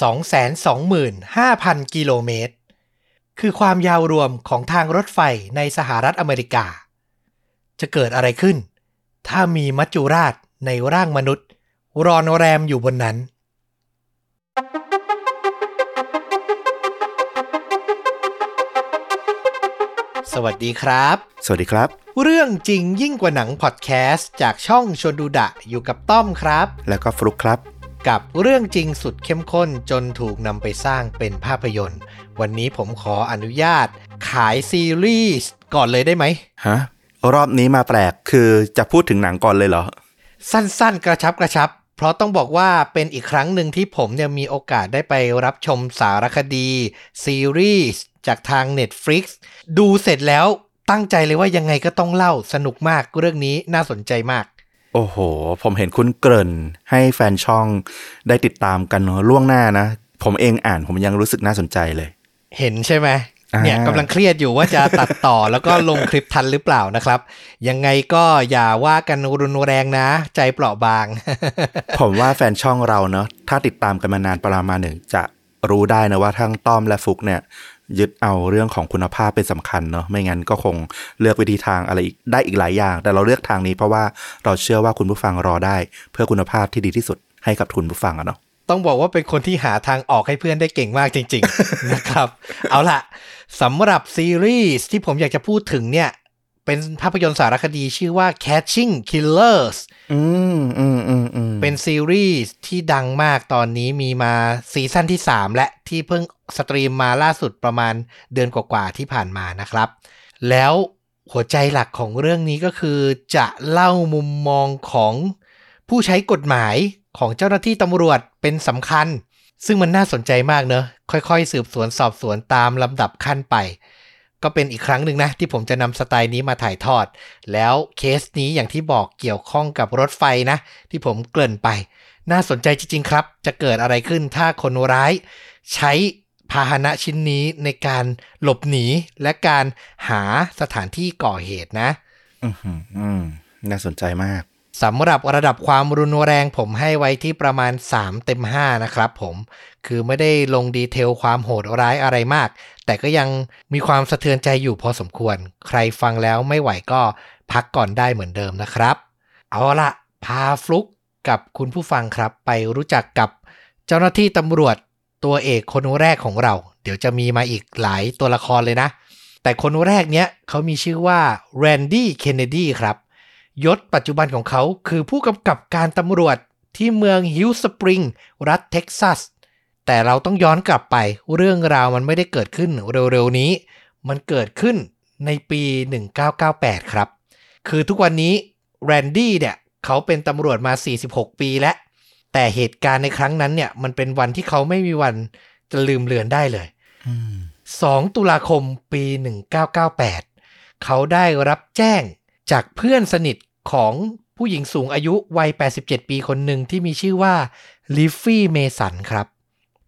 225,000 กิโลเมตร คือความยาวรวมของทางรถไฟในสหรัฐอเมริกา จะเกิดอะไรขึ้น ถ้ามีมัจจุราชในร่างมนุษย์ รอนแรมอยู่บนนั้น สวัสดีครับ สวัสดีครับ เรื่องจริงยิ่งกว่าหนังพอดแคสต์จากช่องชวนดูดะอยู่กับต้อมครับ แล้วก็ฟลุกครับ กับเรื่องจริงสุดเข้มข้นจนถูกนำไปสร้างเป็นภาพยนตร์ วันนี้ผมขออนุญาต ขายซีรีส์ก่อนเลยได้ไหมฮะรอบนี้มาแปลกคือจะพูดถึงหนังก่อนเลยเหรอ สั้นๆ กระชับกระชับ เพราะต้องบอกว่าเป็นอีกครั้งหนึ่งที่ผมเนี่ยมีโอกาสได้ไปรับชมสารคดี ซีรีส์จากทาง Netflix ดูเสร็จแล้วตั้งใจเลยว่ายังไงก็ต้องเล่าสนุกมากเรื่องนี้น่าสนใจมาก โอ้โห ผมเห็นคุณเกริ่นให้แฟนช่องได้ติดตามกันล่วงหน้านะ ผมเองอ่านผมยังรู้สึกน่าสนใจเลย เห็นใช่ไหมอ่าเนี่ยกำลังเครียดอยู่ว่าจะตัดต่อแล้วก็ลงคลิปทันหรือเปล่านะครับ ยังไงก็อย่าว่ากันรุนแรงนะ ใจเปราะบาง ผมว่าแฟนช่องเราเนาะถ้าติดตามกันมานานประมาณหนึ่งจะรู้ได้นะว่าทั้งต้อมและฟุกเนี่ย ยึดเอาเรื่องของคุณภาพเป็นสำคัญเนาะไม่งั้นก็คงเลือกวิธีทางอะไรอีกได้อีกหลายอย่าง แต่เราเลือกทางนี้เพราะว่าเราเชื่อว่าคุณผู้ฟังรอได้ เพื่อคุณภาพที่ดีที่สุดให้กับคุณผู้ฟังอะเนาะต้องบอกว่าเป็นคนที่หาทางออกให้เพื่อนได้เก่งมากจริง ๆ นะครับ เอาล่ะสำหรับซีรีส์ที่ผมอยากจะพูดถึงเนี่ยเป็นภาพยนตร์สารคดีชื่อว่า Catching Killers อืมอืมอืมอืมเป็นซีรีส์ที่ดังมากตอนนี้มีมาซีซั่นที่ 3 และที่เพิ่ง สตรีมมาล่าสุดประมาณเดือนกว่าๆที่ผ่านมานะครับ แล้วหัวใจหลักของเรื่องนี้ก็คือจะเล่ามุมมองของผู้ใช้กฎหมายของเจ้าหน้าที่ตำรวจเป็นสำคัญ ซึ่งมันน่าสนใจมากเนอะค่อยๆ สืบสวนสอบสวนตามลำดับขั้นไป ก็เป็นอีกครั้งหนึ่งนะที่ผมจะนำสไตล์นี้มาถ่ายทอด แล้วเคสนี้อย่างที่บอกเกี่ยวข้องกับรถไฟนะ ที่ผมเกริ่นไป น่าสนใจจริงๆครับ จะเกิดอะไรขึ้นถ้าคนร้าย ใช้ พาหนะชิ้นนี้ในการหลบหนีและการหาสถานที่ก่อเหตุนะอืมอืมอืมน่าสนใจมากสำหรับระดับความรุนแรงผมให้ไว้ที่ประมาณ 3 เต็ม 5 นะครับผม คือไม่ได้ลงดีเทลความโหดร้ายอะไรมาก แต่ก็ยังมีความสะเทือนใจอยู่พอสมควร ใครฟังแล้วไม่ไหวก็พักก่อนได้เหมือนเดิมนะครับ เอาละพาฟลุกกับคุณผู้ฟังครับไปรู้จักกับเจ้าหน้าที่ตำรวจ ตัวเอกคนแรกของเรา เดี๋ยวจะมีมาอีกหลายตัวละครเลยนะ แต่คนแรกเนี้ยเขามีชื่อว่าแรนดี้เคนเนดีครับ ยศปัจจุบันของเขาคือผู้กำกับการตำรวจที่เมืองฮิลสปริง รัฐเท็กซัส แต่เราต้องย้อนกลับไปเรื่องราวมันไม่ได้เกิดขึ้นเร็วๆนี้ มันเกิดขึ้นในปี 1998 ครับ คือทุกวันนี้แรนดี้เนี่ย เขาเป็นตำรวจมา 46 ปีแล้ว แต่เหตุการณ์ในครั้งนั้นเนี่ยมันเป็นวันที่เขาไม่มีวันจะลืมเลือนได้เลยอืม2ตุลาคมปี 1998 เขาได้รับแจ้งจากเพื่อนสนิทของผู้หญิงสูงอายุวัย 87 ปีคนหนึ่งที่มีชื่อว่าลิฟฟี่เมสันครับ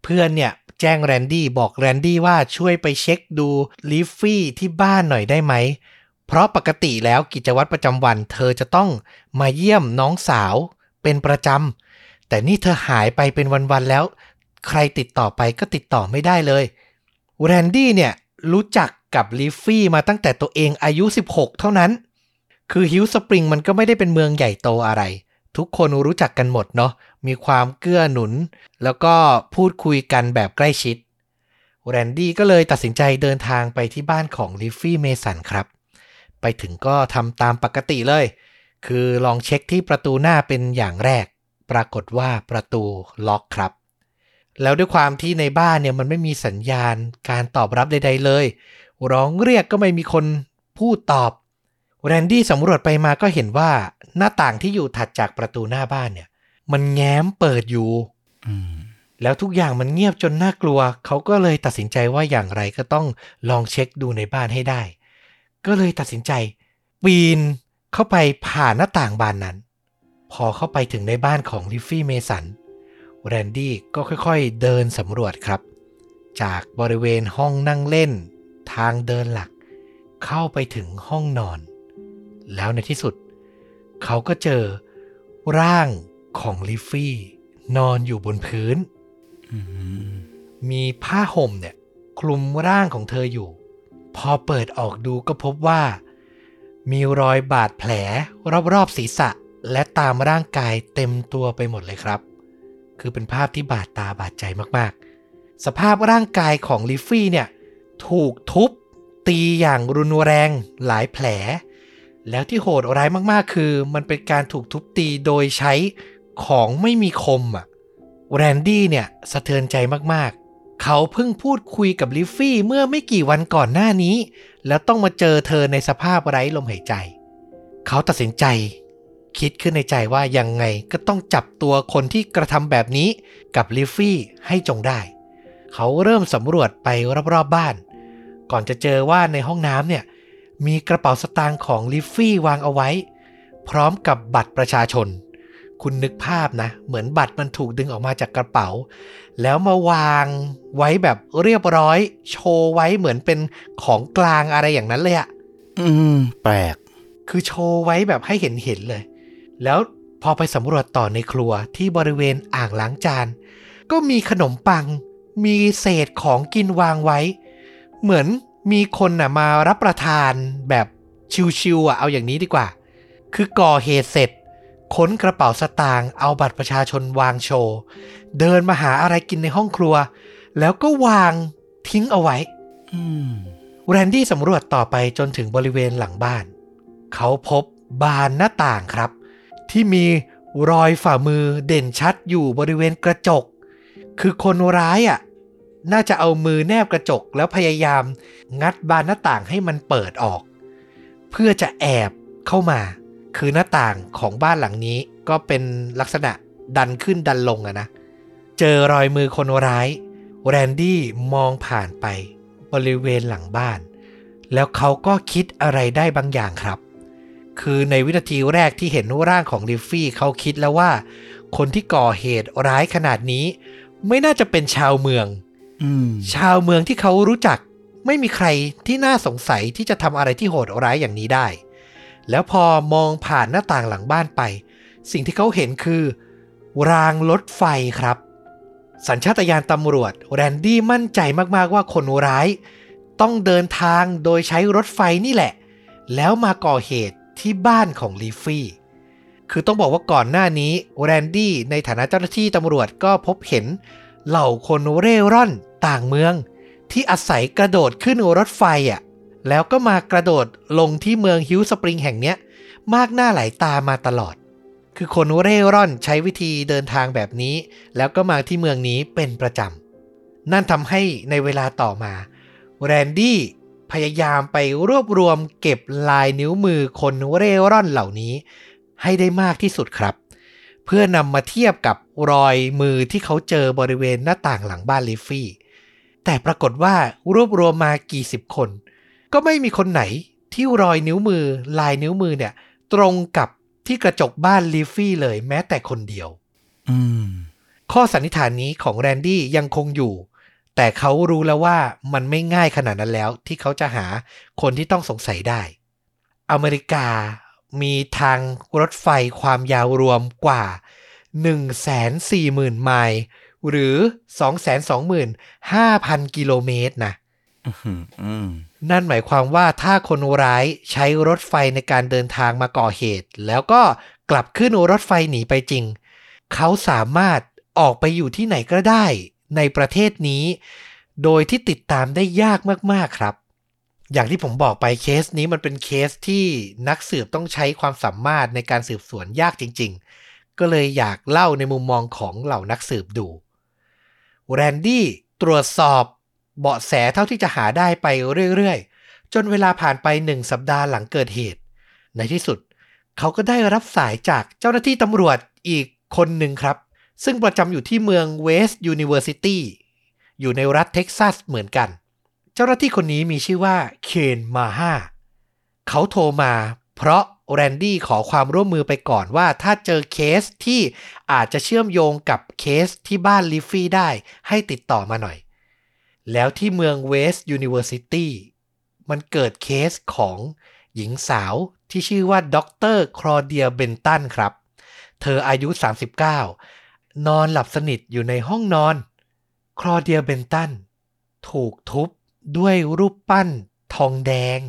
เพื่อนเนี่ยแจ้งแรนดี้บอกแรนดี้ว่าช่วยไปเช็คดูลิฟฟี่ที่บ้านหน่อยได้ไหม เพราะปกติแล้วกิจวัตรประจำวัน เธอจะต้องมาเยี่ยมน้องสาวเป็นประจำ แต่นี่เธอหายไปเป็นวันๆแล้ว ใครติดต่อไปก็ติดต่อไม่ได้เลยแรนดี้เนี่ยรู้จักกับลิฟฟี่มาตั้งแต่ตัวเองอายุ 16 เท่านั้น คือฮิวสปริงมันก็ไม่ได้เป็นเมืองใหญ่โตอะไร ทุกคนรู้จักกันหมดเนาะ มีความเกื้อหนุน แล้วก็พูดคุยกันแบบใกล้ชิด แรนดี้ก็เลยตัดสินใจเดินทางไปที่บ้านของลิฟฟี่เมสันครับ ไปถึงก็ทำตามปกติเลย คือลองเช็คที่ประตูหน้าเป็นอย่างแรก ปรากฏว่าประตูล็อกครับ แล้วด้วยความที่ในบ้านเนี่ยมันไม่มีสัญญาณการตอบรับใด ๆ เลย ร้องเรียกก็ไม่มีคนพูดตอบแรนดี้สำรวจไปมาก็เห็นว่าหน้าต่างที่อยู่ถัดจากประตูหน้าบ้านเนี่ย มันแง้มเปิดอยู่อืมแล้วทุกอย่างมันเงียบจนน่ากลัว เขาก็เลยตัดสินใจว่าอย่างไรก็ต้องลองเช็คดูในบ้านให้ได้ ก็เลยตัดสินใจ ปีนเข้าไปผ่านหน้าต่างบานนั้น พอเข้าไปถึงในบ้านของลิฟฟี่เมสันแรนดี้ก็ค่อยๆ เดินสำรวจครับ จากบริเวณห้องนั่งเล่น ทางเดินหลัก เข้าไปถึงห้องนอน แล้วในที่สุด เขาก็เจอร่างของลิฟฟี่นอนอยู่บนพื้น มีผ้าห่มเนี่ยคลุมร่างของเธออยู่ พอเปิดออกดูก็พบว่า มีรอยบาดแผลรอบๆศีรษะ และตามร่างกายเต็มตัวไปหมดเลยครับ คือเป็นภาพที่บาดตาบาดใจมากๆ สภาพร่างกายของลิฟฟี่เนี่ยถูกทุบตีอย่างรุนแรงหลายแผล แล้วที่โหดร้ายมากๆ คือ มันเป็นการถูกทุบตีโดยใช้ของไม่มีคมอะแรนดี้เนี่ยสะเทือนใจมากๆ เขาเพิ่งพูดคุยกับลิฟฟี่เมื่อไม่กี่วันก่อนหน้านี้ แล้วต้องมาเจอเธอในสภาพไร้ลมหายใจ เขาตัดสินใจ คิดขึ้นในใจว่ายังไงก็ต้องจับตัวคนที่กระทำแบบนี้กับลิฟฟี่ให้จงได้ เขาเริ่มสำรวจไปรอบๆบบ้าน ก่อนจะเจอว่าในห้องน้ำเนี่ยมีกระเป๋าสตางค์ของลิฟฟี่วางเอาไว้ พร้อมกับบัตรประชาชน คุณนึกภาพนะ เหมือนบัตรมันถูกดึงออกมาจากกระเป๋า แล้วมาวางไว้แบบเรียบร้อย โชว์ไว้เหมือนเป็นของกลางอะไรอย่างนั้นเลยอะอืม แปลก คือโชว์ไว้แบบให้เห็นเห็นเลย แล้วพอไปสำรวจต่อในครัวที่บริเวณอ่างล้างจาน ก็มีขนมปัง มีเศษของกินวางไว้ เหมือนมีคนน่ะมารับประทานแบบชิวๆอะเอาอย่างนี้ดีกว่า คือก่อเหตุเสร็จ ค้นกระเป๋าสตางค์เอาบัตรประชาชนวางโชว์ เดินมาหาอะไรกินในห้องครัว แล้วก็วางทิ้งเอาไว้แรนดี้สำรวจต่อไปจนถึงบริเวณหลังบ้าน เขาพบบานหน้าต่างครับ ที่มีรอยฝ่ามือเด่นชัดอยู่บริเวณกระจก คือคนร้ายอะน่าจะเอามือแนบกระจกแล้วพยายามงัดบานหน้าต่างให้มันเปิดออก เพื่อจะแอบเข้ามา คือหน้าต่างของบ้านหลังนี้ก็เป็นลักษณะดันขึ้นดันลงอะนะ เจอรอยมือคนร้าย แรนดี้มองผ่านไป บริเวณหลังบ้าน แล้วเขาก็คิดอะไรได้บางอย่างครับ คือในวินาทีแรกที่เห็นร่างของลิฟฟี่เขาคิดแล้วว่า คนที่ก่อเหตุร้ายขนาดนี้ ไม่น่าจะเป็นชาวเมืองอืมชาวเมืองที่เขารู้จัก ไม่มีใครที่น่าสงสัยที่จะทำอะไรที่โหดร้ายอย่างนี้ได้ แล้วพอมองผ่านหน้าต่างหลังบ้านไป สิ่งที่เขาเห็นคือ รางรถไฟครับ สัญชาตญาณตำรวจ แรนดี้มั่นใจมากๆว่าคนร้าย ต้องเดินทางโดยใช้รถไฟนี่แหละ แล้วมาก่อเหตุ ที่บ้านของลีฟี่ คือต้องบอกว่าก่อนหน้านี้แรนดี้ในฐานะเจ้าหน้าที่ตำรวจก็พบเห็น เหล่าคนเร่ร่อนต่างเมือง ที่อาศัยกระโดดขึ้นรถไฟอะแล้วก็มากระโดดลงที่เมืองฮิวสปริงแห่งเนี้ย มากหน้าหลายตามาตลอด คือคนเร่ร่อนใช้วิธีเดินทางแบบนี้ แล้วก็มาที่เมืองนี้เป็นประจำนั่นทำให้ในเวลาต่อมาแรนดี้ พยายามไปรวบรวมเก็บลายนิ้วมือคนเร่ร่อนเหล่านี้ ให้ได้มากที่สุดครับ เพื่อนำมาเทียบกับรอยมือที่เขาเจอบริเวณหน้าต่างหลังบ้านลิฟฟี่ แต่ปรากฏว่ารวบรวมมากี่สิบคน ก็ไม่มีคนไหนที่รอยนิ้วมือลายนิ้วมือเนี่ย ตรงกับที่กระจกบ้านลิฟฟี่เลยแม้แต่คนเดียวอืมข้อสันนิษฐานนี้ของแรนดี้ยังคงอยู่ แต่เขารู้แล้วว่ามันไม่ง่ายขนาดนั้นแล้ว ที่เขาจะหาคนที่ต้องสงสัยได้ อเมริกามีทางรถไฟความยาวรวมกว่า 140,000 ไมล์หรือ 225,000 กิโลเมตรนะอืมอืมนั่นหมายความว่าถ้าคนร้ายใช้รถไฟในการเดินทางมาก่อเหตุ แล้วก็กลับขึ้นรถไฟหนีไปจริง เขาสามารถออกไปอยู่ที่ไหนก็ได้ ในประเทศนี้ โดยที่ติดตามได้ยากมากๆครับ อย่างที่ผมบอกไปเคสนี้มันเป็นเคสที่นักสืบต้องใช้ความสามารถในการสืบสวนยากจริง ๆ ก็เลยอยากเล่าในมุมมองของเหล่านักสืบดูแรนดี้ตรวจสอบเบาะแสเท่าที่จะหาได้ไปเรื่อยๆ จนเวลาผ่านไปหนึ่งสัปดาห์หลังเกิดเหตุ ในที่สุด เขาก็ได้รับสายจากเจ้าหน้าที่ตำรวจอีกคนหนึ่งครับ ซึ่งประจำอยู่ที่เมืองเวสต์ยูนิเวอร์ซิตี้อยู่ในรัฐเท็กซัสเหมือนกัน เจ้าหน้าที่คนนี้มีชื่อว่าเคนมาฮาเขาโทรมาเพราะแรนดี้ขอความร่วมมือไปก่อนว่าถ้าเจอเคสที่อาจจะเชื่อมโยงกับเคสที่บ้านลิฟฟี่ได้ให้ติดต่อมาหน่อย แล้วที่เมืองเวสต์ยูนิเวอร์ซิตี้มันเกิดเคสของหญิงสาวที่ชื่อว่าด็อกเตอร์คลอเดียเบนตันครับ เธออายุ 39 นอนหลับสนิทอยู่ในห้องนอน คลอเดียเบนตัน ถูกทุบด้วยรูปปั้น ทองแดง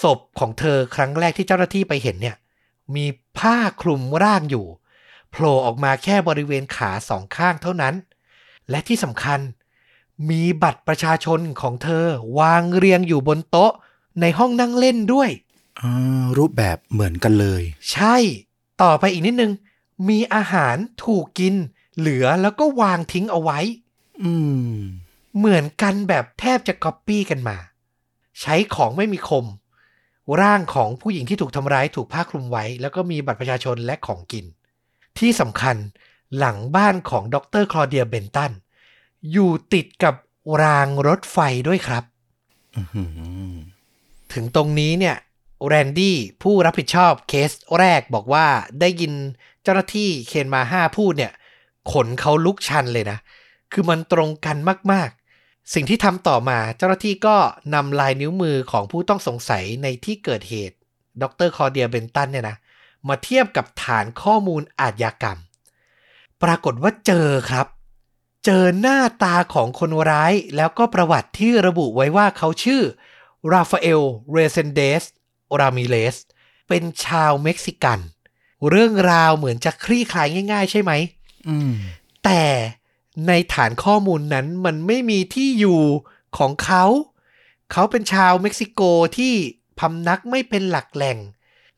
ศพของเธอครั้งแรกที่เจ้าหน้าที่ไปเห็นเนี่ย มีผ้าคลุมร่างอยู่ โผล่ออกมาแค่บริเวณขาสองข้างเท่านั้น และที่สำคัญ มีบัตรประชาชนของเธอวางเรียงอยู่บนโต๊ะในห้องนั่งเล่นด้วยอ่ารูปแบบเหมือนกันเลย ใช่ ต่อไปอีกนิดนึง มีอาหารถูกกิน เหลือแล้วก็วางทิ้งเอาไว้ อืม เหมือนกันแบบแทบจะก๊อปปี้กันมา ใช้ของไม่มีคม ร่างของผู้หญิงที่ถูกทำร้ายถูกผ้าคลุมไว้ แล้วก็มีบัตรประชาชนและของกิน ที่สำคัญหลังบ้านของดรคลอเดียเบนตัน อยู่ติดกับรางรถไฟด้วยครับอื้อหือถึงตรงนี้เนี่ยแรนดี้ผู้รับผิดชอบเคสแรกบอกว่าได้ยิน เจ้าหน้าที่เคนมาห้าพูดเนี่ย ขนเขาลุกชันเลยนะ คือมันตรงกันมากๆ สิ่งที่ทำต่อมาเจ้าหน้าที่ก็นำลายนิ้วมือของผู้ต้องสงสัยในที่เกิดเหตุ ดรคอเดียเบนตันเนี่ยนะ มาเทียบกับฐานข้อมูลอาชญากรรม ปรากฏว่าเจอครับ เจอหน้าตาของคนร้ายแล้วก็ประวัติที่ระบุไว้ว่าเขาชื่อราฟาเอล เรเซนเดส รามิเลส เป็นชาวเม็กซิกันเรื่องราวเหมือนจะคลี่คลายง่าย ๆ ใช่ไหมอืมแต่ในฐานข้อมูลนั้นมันไม่มีที่อยู่ของเขา เขาเป็นชาวเม็กซิโกที่พำนักไม่เป็นหลักแหล่ง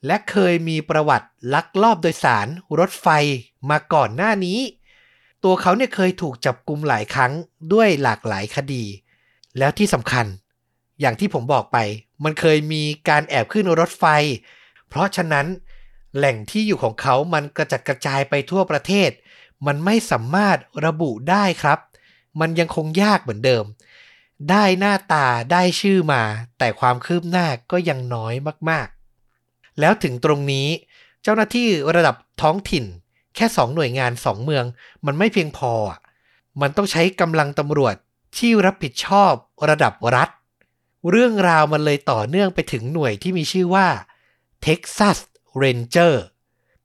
และเคยมีประวัติลักลอบโดยสารรถไฟมาก่อนหน้านี้ ตัวเขาเนี่ยเคยถูกจับกุมหลายครั้งด้วยหลากหลายคดี แล้วที่สำคัญ อย่างที่ผมบอกไป มันเคยมีการแอบขึ้นรถไฟ เพราะฉะนั้น แหล่งที่อยู่ของเขามันกระจัดกระจายไปทั่วประเทศ มันไม่สามารถระบุได้ครับ มันยังคงยากเหมือนเดิม ได้หน้าตาได้ชื่อมา แต่ความคืบหน้าก็ยังน้อยมากๆ แล้วถึงตรงนี้ เจ้าหน้าที่ระดับท้องถิ่น แค่สองหน่วยงานสองเมือง มันไม่เพียงพอ มันต้องใช้กำลังตำรวจที่รับผิดชอบระดับรัฐ เรื่องราวมันเลยต่อเนื่องไปถึงหน่วยที่มีชื่อว่าเท็กซัส Texas Ranger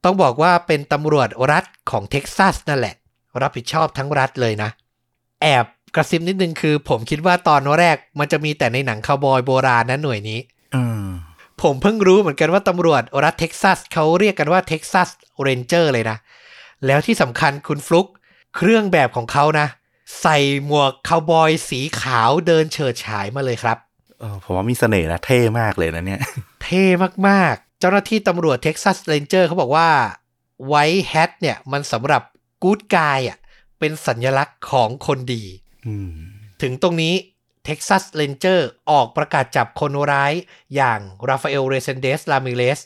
ต้องบอกว่าเป็นตำรวจรัฐของเท็กซัสนั่นแหละ รับผิดชอบทั้งรัฐเลยนะ แอบกระซิบนิดนึงคือ ผมคิดว่าตอนแรกมันจะมีแต่ในหนังคาวบอยโบราณนะหน่วยนี้อ่าผมเพิ่งรู้เหมือนกันว่าตำรวจรัฐเท็กซัสเขาเรียกกันว่า Texas Ranger เลยนะ แล้วที่สำคัญคุณฟลุกเครื่องแบบของเขานะ ใส่หมวกคาวบอยสีขาวเดินเฉิดฉายมาเลยครับเออผมว่ามีเสน่ห์นะเท่มากเลยนะเนี่ย เท่มากๆ เจ้าหน้าที่ตำรวจ Texas Ranger เขาบอกว่า white hat เนี่ยมันสำหรับกู๊ดกายอะเป็นสัญลักษณ์ของคนดี ถึงตรงนี้ Texas Ranger ออกประกาศจับคนร้ายอย่างราฟาเอลเรเซนเดสลามิเลส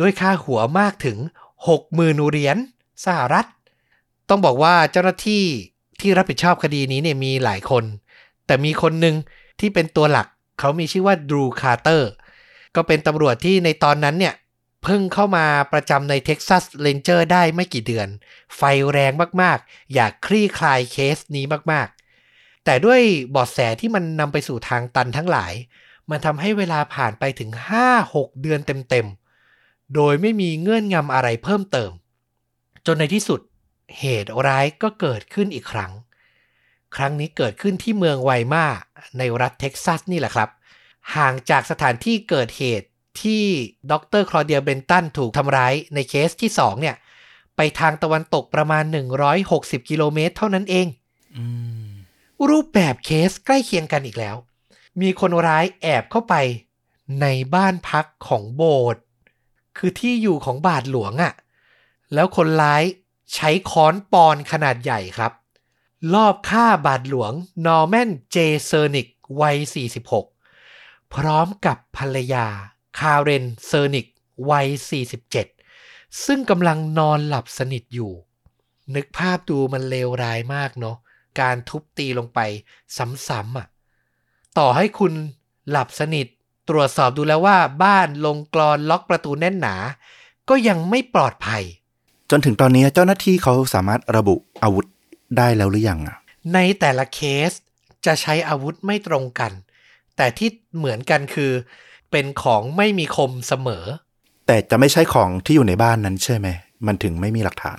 ด้วยค่าหัวมากถึง 60,000เหรียญสหรัฐ ต้องบอกว่าเจ้าหน้าที่ที่รับผิดชอบคดีนี้เนี่ยมีหลายคน แต่มีคนหนึ่งที่เป็นตัวหลักเขามีชื่อว่าดรูคาร์เตอร์ ก็เป็นตำรวจที่ในตอนนั้นเนี่ยเพิ่งเข้ามาประจำใน Texas Ranger ได้ไม่กี่เดือน ไฟแรงมากๆ อยากคลี่คลายเคสนี้มากๆ แต่ด้วยเบาะแสที่มันนำไปสู่ทางตันทั้งหลาย มันทำให้เวลาผ่านไปถึง 5-6 เดือนเต็มๆ โดยไม่มีเงื่อนงำอะไรเพิ่มเติม จนในที่สุดเหตุร้ายก็เกิดขึ้นอีกครั้ง ครั้งนี้เกิดขึ้นที่เมืองไวมาในรัฐเท็กซัสนี่แหละครับ ห่างจากสถานที่เกิดเหตุที่ดรคลอเดียเบนตันถูกทำร้ายในเคสที่ 2 เนี่ย ไปทางตะวันตกประมาณ 160 กิโลเมตรเท่านั้นเองอืมรูปแบบเคสใกล้เคียงกันอีกแล้ว มีคนร้ายแอบเข้าไปในบ้านพักของโบสถ์คือที่อยู่ของบาทหลวงอะ่ะ แล้วคนร้ายใช้ค้อนปอนด์ขนาดใหญ่ครับ ลอบฆ่าบาทหลวงนอร์แมนเจเซอร์นิกวัย 46 พร้อมกับภรรยา คาเรนเซอร์นิกวัย 47 ซึ่งกำลังนอนหลับสนิทอยู่ นึกภาพดูมันเลวร้ายมากเนาะการทุบตีลงไปซ้ำๆอะต่อให้คุณหลับสนิทตรวจสอบดูแล้วว่าบ้านลงกรอนล็อกประตูแน่นหนา ก็ยังไม่ปลอดภัย จนถึงตอนนี้เจ้าหน้าที่เขาสามารถระบุอาวุธได้แล้วหรือยังอะในแต่ละเคสจะใช้อาวุธไม่ตรงกัน แต่ที่เหมือนกันคือ เป็นของไม่มีคมเสมอ แต่จะไม่ใช่ของที่อยู่ในบ้านนั้นใช่ไหม มันถึงไม่มีหลักฐาน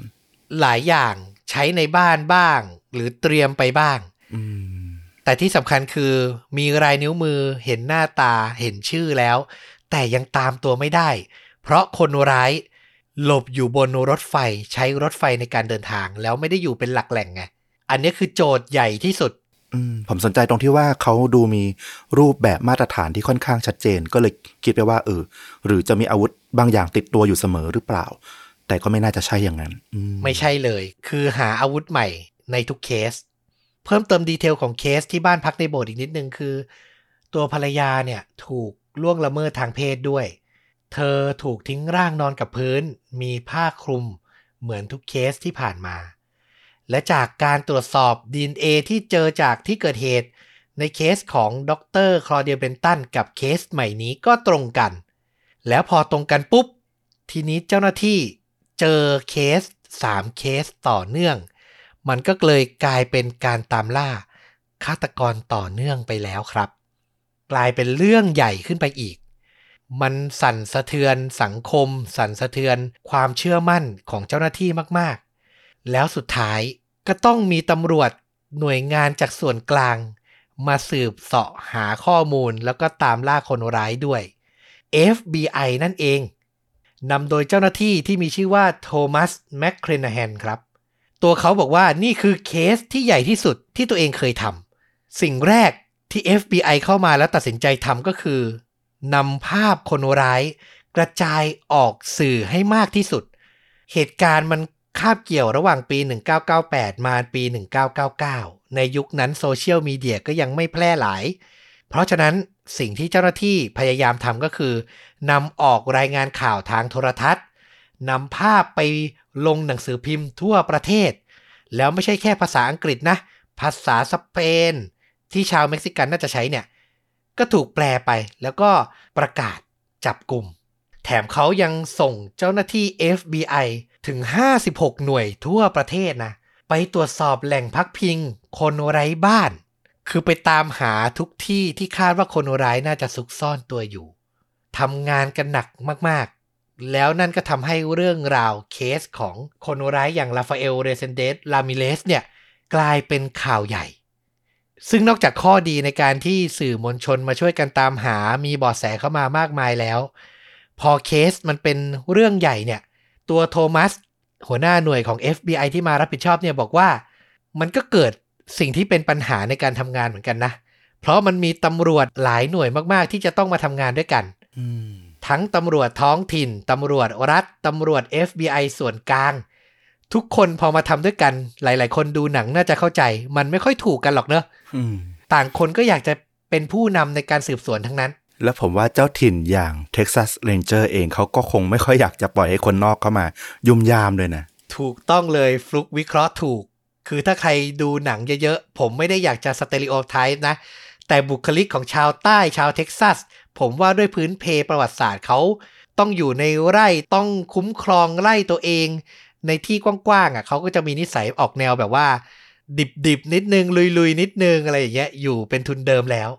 หลายอย่างใช้ในบ้านบ้าง หรือเตรียมไปบ้างอืมแต่ที่สำคัญคือมีรายนิ้วมือเห็นหน้าตาเห็นชื่อแล้ว แต่ยังตามตัวไม่ได้ เพราะคนร้ายหลบอยู่บนรถไฟใช้รถไฟในการเดินทาง แล้วไม่ได้อยู่เป็นหลักแหล่งไง อันนี้คือโจทย์ใหญ่ที่สุดอืม ผมสนใจตรงที่ว่าเขาดูมีรูปแบบมาตรฐานที่ค่อนข้างชัดเจน ก็เลยคิดไปว่าเออ หรือจะมีอาวุธบางอย่างติดตัวอยู่เสมอหรือเปล่า แต่ก็ไม่น่าจะใช่อย่างนั้นไม่ใช่เลย คือหาอาวุธใหม่ในทุกเคส เพิ่มเติมดีเทลของเคสที่บ้านพักในโบสถ์อีกนิดนึงคือ ตัวภรรยาเนี่ยถูกล่วงละเมิดทางเพศด้วย เธอถูกทิ้งร่างนอนกับพื้น มีผ้าคลุม เหมือนทุกเคสที่ผ่านมา และจากการตรวจสอบ DNA ที่เจอจากที่เกิดเหตุ ในเคสของดรคลอเดียเบนตันกับเคสใหม่นี้ก็ตรงกัน แล้วพอตรงกันปุ๊บ ทีนี้เจ้าหน้าที่เจอเคส 3 เคสต่อเนื่อง มันก็เลยกลายเป็นการตามล่าฆาตกรต่อเนื่องไปแล้วครับ กลายเป็นเรื่องใหญ่ขึ้นไปอีก มันสั่นสะเทือนสังคม สั่นสะเทือนความเชื่อมั่นของเจ้าหน้าที่มาก แล้วสุดท้ายก็ต้องมีตำรวจหน่วยงานจากส่วนกลาง มาสืบเสาะหาข้อมูลแล้วก็ตามล่าคนร้ายด้วย FBI นั่นเองนำโดยเจ้าหน้าที่ที่มีชื่อว่าโทมัสแมคเครนแฮนครับ ตัวเขาบอกว่านี่คือเคสที่ใหญ่ที่สุดที่ตัวเองเคยทำสิ่งแรกที่ FBI เข้ามาแล้วตัดสินใจทำก็คือนำภาพคนร้าย กระจายออกสื่อให้มากที่สุด เหตุการณ์มัน คาบเกี่ยวระหว่างปี 1998 มาปี 1999 ในยุคนั้นโซเชียลมีเดียก็ยังไม่แพร่หลาย เพราะฉะนั้นสิ่งที่เจ้าหน้าที่พยายามทำก็คือนำออกรายงานข่าวทางโทรทัศน์นำภาพไปลงหนังสือพิมพ์ทั่วประเทศ แล้วไม่ใช่แค่ภาษาอังกฤษนะ ภาษาสเปน ที่ชาวเม็กซิกันน่าจะใช้เนี่ย ก็ถูกแปลไปแล้วก็ประกาศจับกลุ่ม แถมเขายังส่งเจ้าหน้าที่ FBI ถึง 56 หน่วยทั่วประเทศนะ ไปตรวจสอบแหล่งพักพิง คนไร้บ้าน คือไปตามหาทุกที่ที่คาดว่าคนร้ายน่าจะซุกซ่อนตัวอยู่ทำงานกันหนักมากๆ แล้วนั่นก็ทำให้เรื่องราวเคสของคนร้ายอย่างลาฟาเอลเรเซนเดสลามิเลสเนี่ยกลายเป็นข่าวใหญ่ ซึ่งนอกจากข้อดีในการที่สื่อมวลชนมาช่วยกันตามหามีเบาะแสเข้ามามากมายแล้ว พอเคสมันเป็นเรื่องใหญ่เนี่ย ตัวโทมัส หัวหน้าหน่วยของ FBI ที่มารับผิดชอบเนี่ยบอกว่า มันก็เกิดสิ่งที่เป็นปัญหาในการทำงานเหมือนกันนะ เพราะมันมีตำรวจหลายหน่วยมาก ๆ ที่จะต้องมาทำงานด้วยกันอืมทั้งตำรวจท้องถิ่น ตำรวจรัฐ ตำรวจ FBI ส่วนกลาง ทุกคนพอมาทำด้วยกัน หลาย ๆ คนดูหนังน่าจะเข้าใจ มันไม่ค่อยถูกกันหรอกเนอะอืมต่างคนก็อยากจะเป็นผู้นำในการสืบสวนทั้งนั้น แล้วผมว่าเจ้าถิ่นอย่าง Texas Ranger เองเขาก็คงไม่ค่อยอยากจะปล่อยให้คนนอกเข้ามา ยุ่มยามเลยนะ ถูกต้องเลยฟลุกวิเคราะห์ถูก คือถ้าใครดูหนังเยอะๆ ผมไม่ได้อยากจะสเต r ริโอไทป์นะ แต่บุคลิกของชาวใต้ชาวเท็กซัส ผมว่าด้วยพื้นเพประวัติศาสตร์เขา ต้องอยู่ในไร่ต้องคุ้มครองไร่ตัวเอง ในที่กว้างๆอะเขาก็จะมีนิสัยออกแนวแบบว่า ดิบๆนิดนึงลุยๆนิดนึงอะไรอย่างเงี้ยอยู่เป็นทุนเดิมแล้ว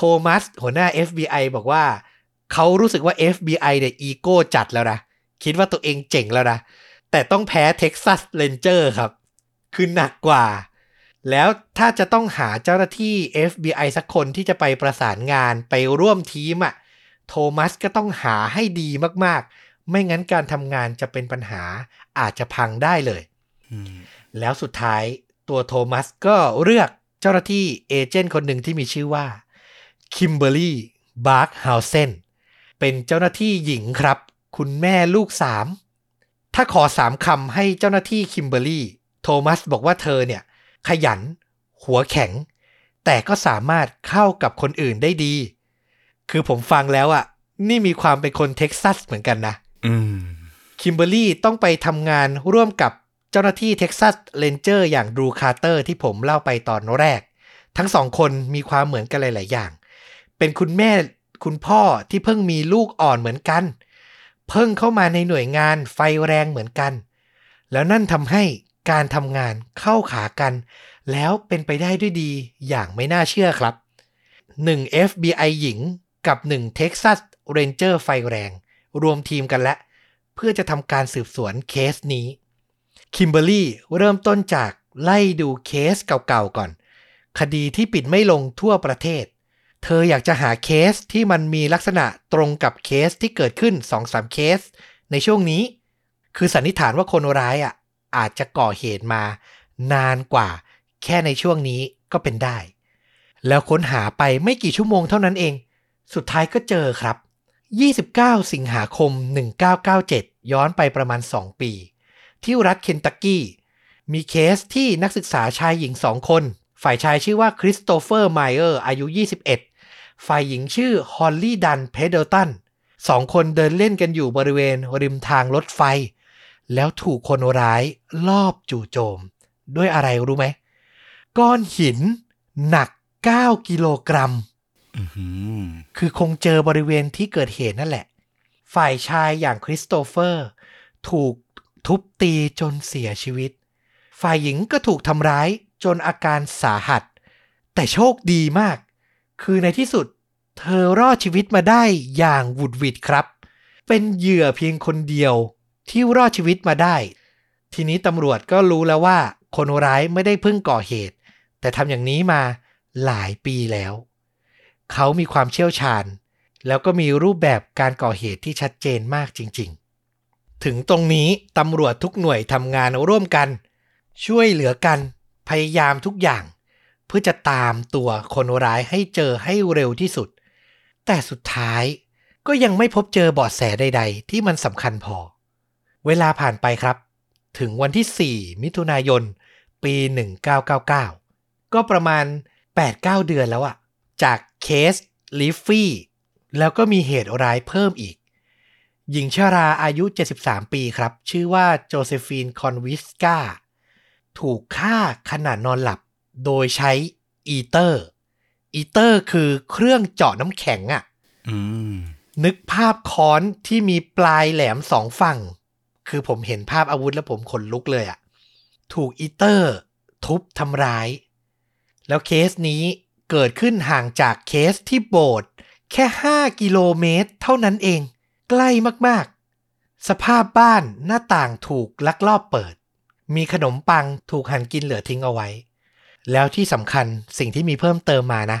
โทมัสหัวหน้า FBI บอกว่า เขารู้สึกว่า FBI เนี่ยอีโก้จัดแล้วนะ คิดว่าตัวเองเจ๋งแล้วนะ แต่ต้องแพ้ Texas Ranger ครับ คือหนักกว่า แล้วถ้าจะต้องหาเจ้าหน้าที่ FBI สักคนที่จะไปประสานงานไปร่วมทีมอะ่ะโทมัสก็ต้องหาให้ดีมากๆ ไม่งั้นการทำงานจะเป็นปัญหาอาจจะพังได้เลยอืมแล้วสุดท้ายตัวโทมัสก็เลือกเจ้าหน้าที่เอเจนต์คนหนึ่งที่มีชื่อว่า คิมเบอร์รี่บาร์กฮาวเซนเป็นเจ้าหน้าที่หญิงครับ คุณแม่ลูกสามถ้าขอสามคำให้เจ้าหน้าที่คิมเบอร์รี่โทมัสบอกว่าเธอเนี่ย ขยัน หัวแข็ง แต่ก็สามารถเข้ากับคนอื่นได้ดี คือผมฟังแล้วอะ่ะ นี่มีความเป็นคนเท็กซัสเหมือนกันนะอืมคิมเบอร์รี่ต้องไปทำงานร่วมกับเจ้าหน้าที่เท็กซัสเ a นเจอร์อย่างดรูคาร์เตอร์ที่ผมเล่าไปตอนแรก ทั้งสองคนมีความเหมือนกันหลาย ๆ อย่าง เป็นคุณแม่คุณพ่อที่เพิ่งมีลูกอ่อนเหมือนกัน เพิ่งเข้ามาในหน่วยงานไฟแรงเหมือนกัน แล้วนั่นทำให้การทำงานเข้าขากัน แล้วเป็นไปได้ด้วยดีอย่างไม่น่าเชื่อครับ 1 FBI หญิงกับ 1 Texas Ranger ไฟแรง รวมทีมกันและ เพื่อจะทำการสืบสวนเคสนี้คิมเบอร์รี่เริ่มต้นจากไล่ดูเคสเก่าๆก่อน คดีที่ปิดไม่ลงทั่วประเทศ เธออยากจะหาเคสที่มันมีลักษณะตรงกับเคสที่เกิดขึ้น 2-3 เคส ในช่วงนี้ คือสันนิษฐานว่าคนร้ายอะอาจจะก่อเหตุมา นานกว่า แค่ในช่วงนี้ก็เป็นได้ แล้วค้นหาไปไม่กี่ชั่วโมงเท่านั้นเอง สุดท้ายก็เจอครับ 29 สิงหาคม 1997 ย้อนไปประมาณ 2 ปี ที่รัฐเคนตักกี้ มีเคสที่นักศึกษาชายหญิงสองคน ฝ่ายชายชื่อว่าคริสโตเฟอร์ไมเออร์อายุ 21 ฝ่ายหญิงชื่อฮอลลี่ดันเพนเดลตันสองคนเดินเล่นกันอยู่บริเวณริมทางรถไฟ แล้วถูกคนร้ายลอบจู่โจม ด้วยอะไรรู้ไหม ก้อนหิน หนัก 9 กิโลกรัมอื้อหือคือคงเจอบริเวณที่เกิดเหตุนั่นแหละ ฝ่ายชายอย่างคริสโตเฟอร์ ถูกทุบตีจนเสียชีวิต ฝ่ายหญิงก็ถูกทำร้ายจนอาการสาหัส แต่โชคดีมาก คือในที่สุด เธอรอดชีวิตมาได้อย่างหวุดหวิดครับ เป็นเหยื่อเพียงคนเดียวที่รอดชีวิตมาได้ ทีนี้ตำรวจก็รู้แล้วว่า คนร้ายไม่ได้เพิ่งก่อเหตุ แต่ทำอย่างนี้มาหลายปีแล้ว เขามีความเชี่ยวชาญ แล้วก็มีรูปแบบการก่อเหตุที่ชัดเจนมากจริง ๆ ถึงตรงนี้ตำรวจทุกหน่วยทำงานร่วมกัน ช่วยเหลือกัน พยายามทุกอย่าง เพื่อจะตามตัวคนร้ายให้เจอให้เร็วที่สุด แต่สุดท้ายก็ยังไม่พบเจอเบาะแสใด ๆ ที่มันสำคัญพอ เวลาผ่านไปครับ ถึงวันที่ 4 มิถุนายน ปี 1999 ก็ประมาณ 8-9 เดือนแล้วอะจากเคสลิฟฟี่แล้วก็มีเหตุร้ายเพิ่มอีก หญิงชราอายุ 73 ปีครับ ชื่อว่าโจเซฟีนคอนวิชกาถูกฆ่าขณะนอนหลับ โดยใช้อีเตอร์ อีเตอร์คือเครื่องเจาะน้ำแข็งอะอืมนึกภาพค้อนที่มีปลายแหลมสองฝั่ง คือผมเห็นภาพอาวุธแล้วผมขนลุกเลยอะถูกอีเตอร์ ทุบทำร้าย แล้วเคสนี้เกิดขึ้นห่างจากเคสที่โบสถ์แค่ 5 กิโลเมตร เท่านั้นเอง ใกล้มากๆ สภาพบ้านหน้าต่างถูกลักลอบเปิด มีขนมปังถูกหั่นกินเหลือทิ้งเอาไว้ แล้วที่สำคัญสิ่งที่มีเพิ่มเติมมานะ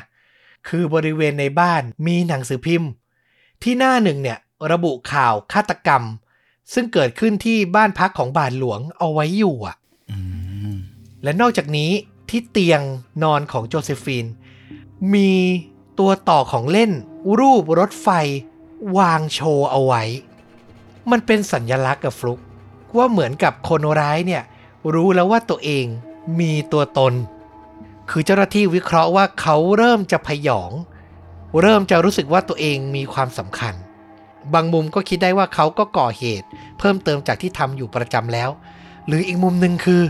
คือบริเวณในบ้านมีหนังสือพิมพ์ ที่หน้าหนึ่งเนี่ยระบุข่าวฆาตกรรม ซึ่งเกิดขึ้นที่บ้านพักของบาทหลวงเอาไว้อยู่อะอืมและนอกจากนี้ที่เตียงนอนของโจเซฟีน มีตัวต่อของเล่น รูปรถไฟ วางโชว์เอาไว้ มันเป็นสัญญลักษณ์กับฟลุก ว่าเหมือนกับคนร้ายเนี่ย รู้แล้วว่าตัวเองมีตัวตน คือเจ้าหน้าที่วิเคราะห์ว่าเขาเริ่มจะพยอง เริ่มจะรู้สึกว่าตัวเองมีความสำคัญ บางมุมก็คิดได้ว่าเขาก็ก่อเหตุ เพิ่มเติมจากที่ทำอยู่ประจำแล้ว หรืออีกมุมหนึ่งคือ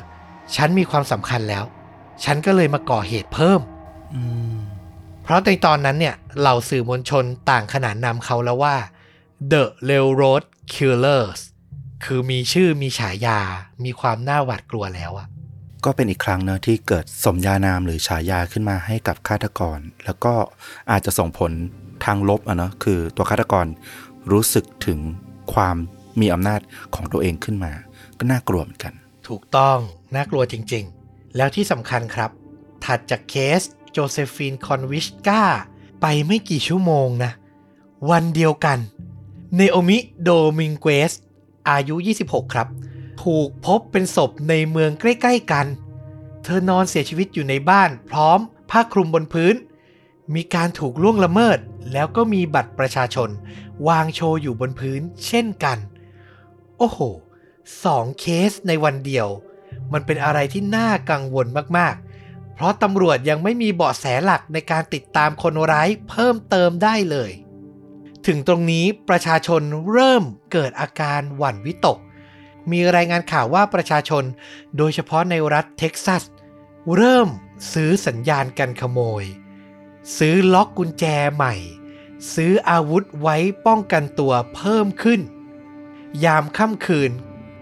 ฉันมีความสำคัญแล้ว ฉันก็เลยมาก่อเหตุเพิ่มอืมเพราะในตอนนั้นเนี่ยเหล่าสื่อมวลชนต่างขนานนามเขาแล้วว่า The Railroad Killers คือมีชื่อมีฉายา มีความน่าหวาดกลัวแล้วอะ ก็เป็นอีกครั้งเนอะที่เกิดสมญานามหรือฉายาขึ้นมาให้กับฆาตกร แล้วก็อาจจะส่งผลทางลบอะเนอะคือตัวฆาตกรรู้สึกถึงความมีอำนาจของตัวเองขึ้นมา ก็น่ากลัวเหมือนกัน ถูกต้องน่ากลัวจริง ๆ แล้วที่สำคัญครับ ถัดจากเคสโจเซฟีนคอนวิชกาไปไม่กี่ชั่วโมงนะ วันเดียวกันเนโอมิโดมิงเกสอายุ 26 ครับ ถูกพบเป็นศพในเมืองใกล้ ๆ กัน เธอนอนเสียชีวิตอยู่ในบ้านพร้อมผ้าคลุมบนพื้น มีการถูกล่วงละเมิด แล้วก็มีบัตรประชาชน วางโชว์อยู่บนพื้นเช่นกัน โอ้โหสองเคสในวันเดียว มันเป็นอะไรที่น่ากังวลมากๆ เพราะตำรวจยังไม่มีเบาะแสหลักในการติดตามคนร้ายเพิ่มเติมได้เลย ถึงตรงนี้ประชาชนเริ่มเกิดอาการหวั่นวิตก มีรายงานข่าวว่าประชาชน โดยเฉพาะในรัฐเท็กซัส เริ่มซื้อสัญญาณกันขโมย ซื้อล็อกกุญแจใหม่ ซื้ออาวุธไว้ป้องกันตัวเพิ่มขึ้น ยามค่ำคืน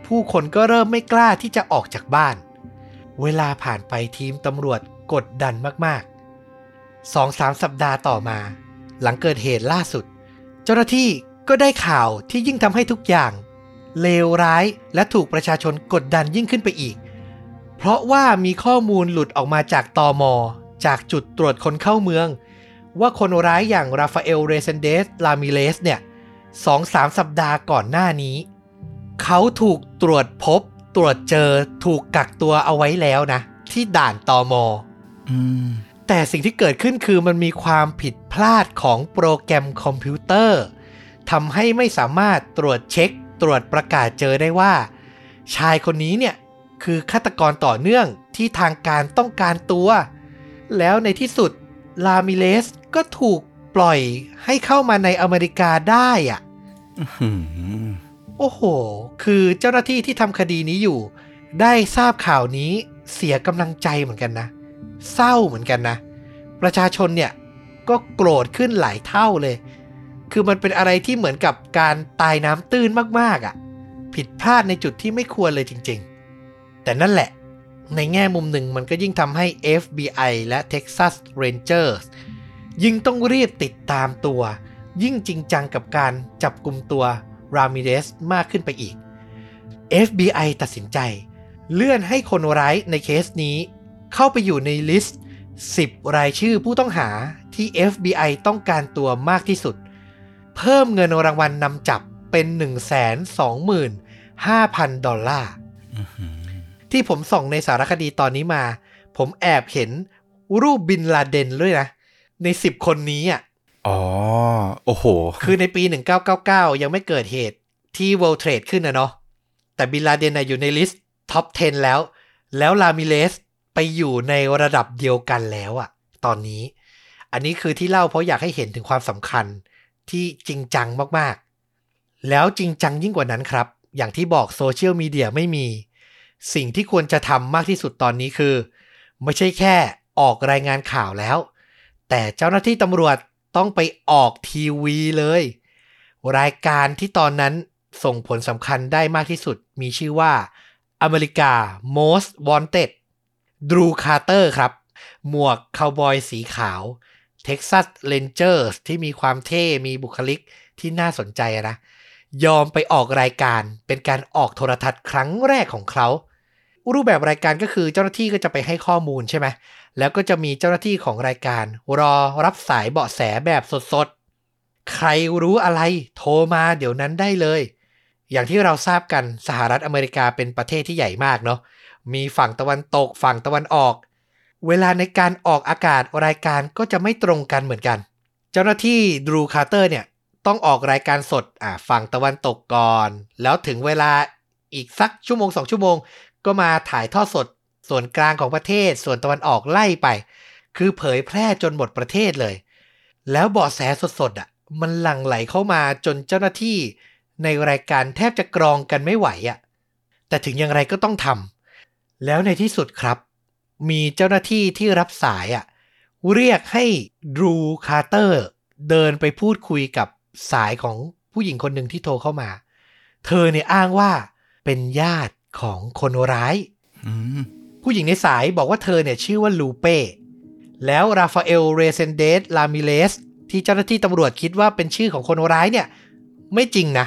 ผู้คนก็เริ่มไม่กล้าที่จะออกจากบ้าน เวลาผ่านไปทีมตำรวจกดดันมากๆสองสามสัปดาห์ต่อมา หลังเกิดเหตุล่าสุด เจ้าหน้าที่ก็ได้ข่าวที่ยิ่งทำให้ทุกอย่าง เลวร้าย และถูกประชาชนกดดันยิ่งขึ้นไปอีก เพราะว่ามีข้อมูลหลุดออกมาจากตอมจากจุดตรวจคนเข้าเมือง ว่าคนร้ายอย่างราฟาเอลเรเซนเดสลามิเลสเนี่ยสองสามสัปดาห์ก่อนหน้านี้ เขาถูกตรวจพบ ตรวจเจอถูกกักตัวเอาไว้แล้วนะ ที่ด่านตอมออืมแต่สิ่งที่เกิดขึ้นคือมันมีความผิดพลาดของโปรแกรมคอมพิวเตอร์ทำให้ไม่สามารถตรวจเช็ค ตรวจประกาศเจอได้ว่า ชายคนนี้เนี่ยคือฆาตกรต่อเนื่องที่ทางการต้องการตัว แล้วในที่สุดลามิเลสก็ถูกปล่อยให้เข้ามาในอเมริกาได้อะหืมโอ้โห คือเจ้าหน้าที่ที่ทำคดีนี้อยู่ ได้ทราบข่าวนี้เสียกำลังใจเหมือนกันนะ เศร้าเหมือนกันนะ ประชาชนเนี่ยก็โกรธขึ้นหลายเท่าเลย คือมันเป็นอะไรที่เหมือนกับการตายน้ำตื้นมากๆอะ่ะ ผิดพลาดในจุดที่ไม่ควรเลยจริงๆ แต่นั่นแหละ ในแง่มุมหนึ่งมันก็ยิ่งทำให้ FBI และ Texas Rangers ยิ่งต้องรีบติดตามตัว ยิ่งจริงจังกับการจับกลุ่มตัวรามิเรสมากขึ้นไปอีก FBI ตัดสินใจ เลื่อนให้คนร้ายในเคสนี้ เข้าไปอยู่ในลิสต์ 10 รายชื่อผู้ต้องหาที่ FBI ต้องการตัวมากที่สุด เพิ่มเงินรางวัลนำจับเป็น 125,000 ดอลลาร์ที่ผมส่องในสารคดีตอนนี้มา ผมแอบเห็นรูปบินลาเดนด้วยนะ ใน10คนนี้อะอ๋อ โอ้โห คือในปี 1999 ยังไม่เกิดเหตุที่ World Trade ขึ้นนะเนาะแต่บินลาเดนนะอยู่ในลิสต์ท็อป 10 แล้ว แล้วรามิเรสไปอยู่ในระดับเดียวกันแล้วอะตอนนี้ อันนี้คือที่เล่าเพราะอยากให้เห็นถึงความสำคัญ ที่จริงจังมากๆ แล้วจริงจังยิ่งกว่านั้นครับ อย่างที่บอกโซเชียลมีเดียไม่มี สิ่งที่ควรจะทำมากที่สุดตอนนี้คือ ไม่ใช่แค่ออกรายงานข่าวแล้ว แต่เจ้าหน้าที่ตำรวจต้องไปออกทีวีเลย รายการที่ตอนนั้นส่งผลสำคัญได้มากที่สุดมีชื่อว่าอเมริกา Most Wanted ดรูคาร์เตอร์ครับ หมวกคาวบอยสีขาว Texas Rangers ที่มีความเท่ มีบุคลิกที่น่าสนใจนะ ยอมไปออกรายการเป็นการออกโทรทัศน์ครั้งแรกของเขา รูปแบบรายการก็คือเจ้าหน้าที่ก็จะไปให้ข้อมูลใช่ไหม แล้วก็จะมีเจ้าหน้าที่ของรายการ รอรับสายเบาะแสแบบสดๆ ใครรู้อะไรโทรมาเดี๋ยวนั้นได้เลย อย่างที่เราทราบกันสหรัฐอเมริกาเป็นประเทศที่ใหญ่มากเนาะ มีฝั่งตะวันตกฝั่งตะวันออก เวลาในการออกอากาศรายการก็จะไม่ตรงกันเหมือนกัน เจ้าหน้าที่ดรูคาร์เตอร์เนี่ยต้องออกรายการสดอ่าฝั่งตะวันตกก่อน แล้วถึงเวลาอีกสักชั่วโมงสองชั่วโมง ก็มาถ่ายทอดสด ส่วนกลางของประเทศ ส่วนตะวันออกไล่ไป คือเผยแพร่จนหมดประเทศเลย แล้วเบาะแสสดๆอะมันหลั่งไหลเข้ามาจนเจ้าหน้าที่ในรายการแทบจะกรองกันไม่ไหวอะ แต่ถึงอย่างไรก็ต้องทำ แล้วในที่สุดครับ มีเจ้าหน้าที่ที่รับสายอะเรียกให้ดรูคาร์เตอร์เดินไปพูดคุยกับสายของผู้หญิงคนหนึ่งที่โทรเข้ามา เธอเนี่ยอ้างว่าเป็นญาติของคนร้าย ผู้หญิงในสายบอกว่าเธอเนี่ยชื่อว่าลูเป้แล้วราฟาเอลเรเซนเดสลามิเลสที่เจ้าหน้าที่ตำรวจคิดว่าเป็นชื่อของคนร้ายเนี่ย ไม่จริงนะ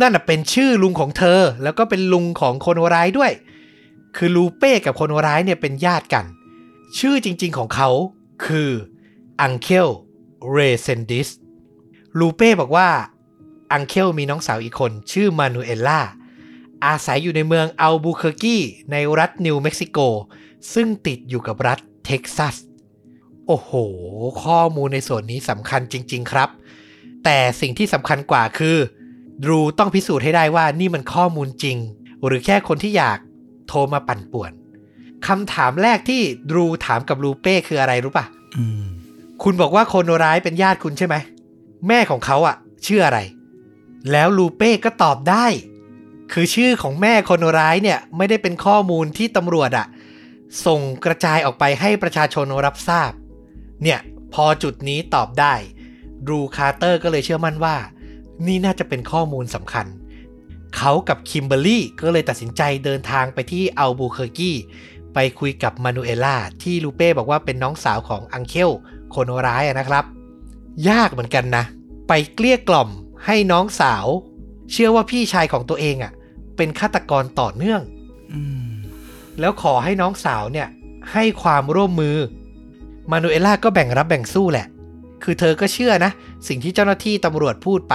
นั่นเป็นชื่อลุงของเธอ แล้วก็เป็นลุงของคนร้ายด้วย คือลูเป้กับคนร้ายเนี่ยเป็นญาติกัน ชื่อจริงๆของเขาคืออังเคลเรเซนดิสลูเป้บอกว่าอังเคลมีน้องสาวอีกคนชื่อมานูเอล่าอาศัยอยู่ในเมืองอัลบูเคอร์กีในรัฐนิวเม็กซิโก ซึ่งติดอยู่กับรัฐเท็กซัส โอ้โห ข้อมูลในส่วนนี้สำคัญจริง ๆ ครับ แต่สิ่งที่สำคัญกว่าคือ ดรูต้องพิสูจน์ให้ได้ว่านี่มันข้อมูลจริง หรือแค่คนที่อยาก โทรมาปั่นป่วนคำถามแรกที่ดรูถามกับลูเป้คืออะไรรู้ปะอืมคุณบอกว่าคนร้ายเป็นญาติคุณใช่ไหม แม่ของเขาอะชื่ออะไร แล้วลูเป้ก็ตอบได้ คือชื่อของแม่คนร้ายเนี่ย ไม่ได้เป็นข้อมูลที่ตำรวจอะส่งกระจายออกไปให้ประชาชนรับทราบ เนี่ย พอจุดนี้ตอบได้รูคาร์เตอร์ก็เลยเชื่อมั่นว่า นี่น่าจะเป็นข้อมูลสำคัญ เขากับคิมเบอร์รี่ก็เลยตัดสินใจเดินทางไปที่อัลบูเคอร์กีไปคุยกับมานูเอล่าที่ลูเป้บอกว่าเป็นน้องสาวของอังเคลคนร้ายอะนะครับ ยากเหมือนกันนะ ไปเกลี้ยกล่อมให้น้องสาว เชื่อว่าพี่ชายของตัวเองอะ่ะ เป็นฆาตกรต่อเนื่องอืมแล้วขอให้น้องสาวเนี่ย ให้ความร่วมมือ มานูเอล่าก็แบ่งรับแบ่งสู้แหละ คือเธอก็เชื่อนะ สิ่งที่เจ้าหน้าที่ตำรวจพูดไป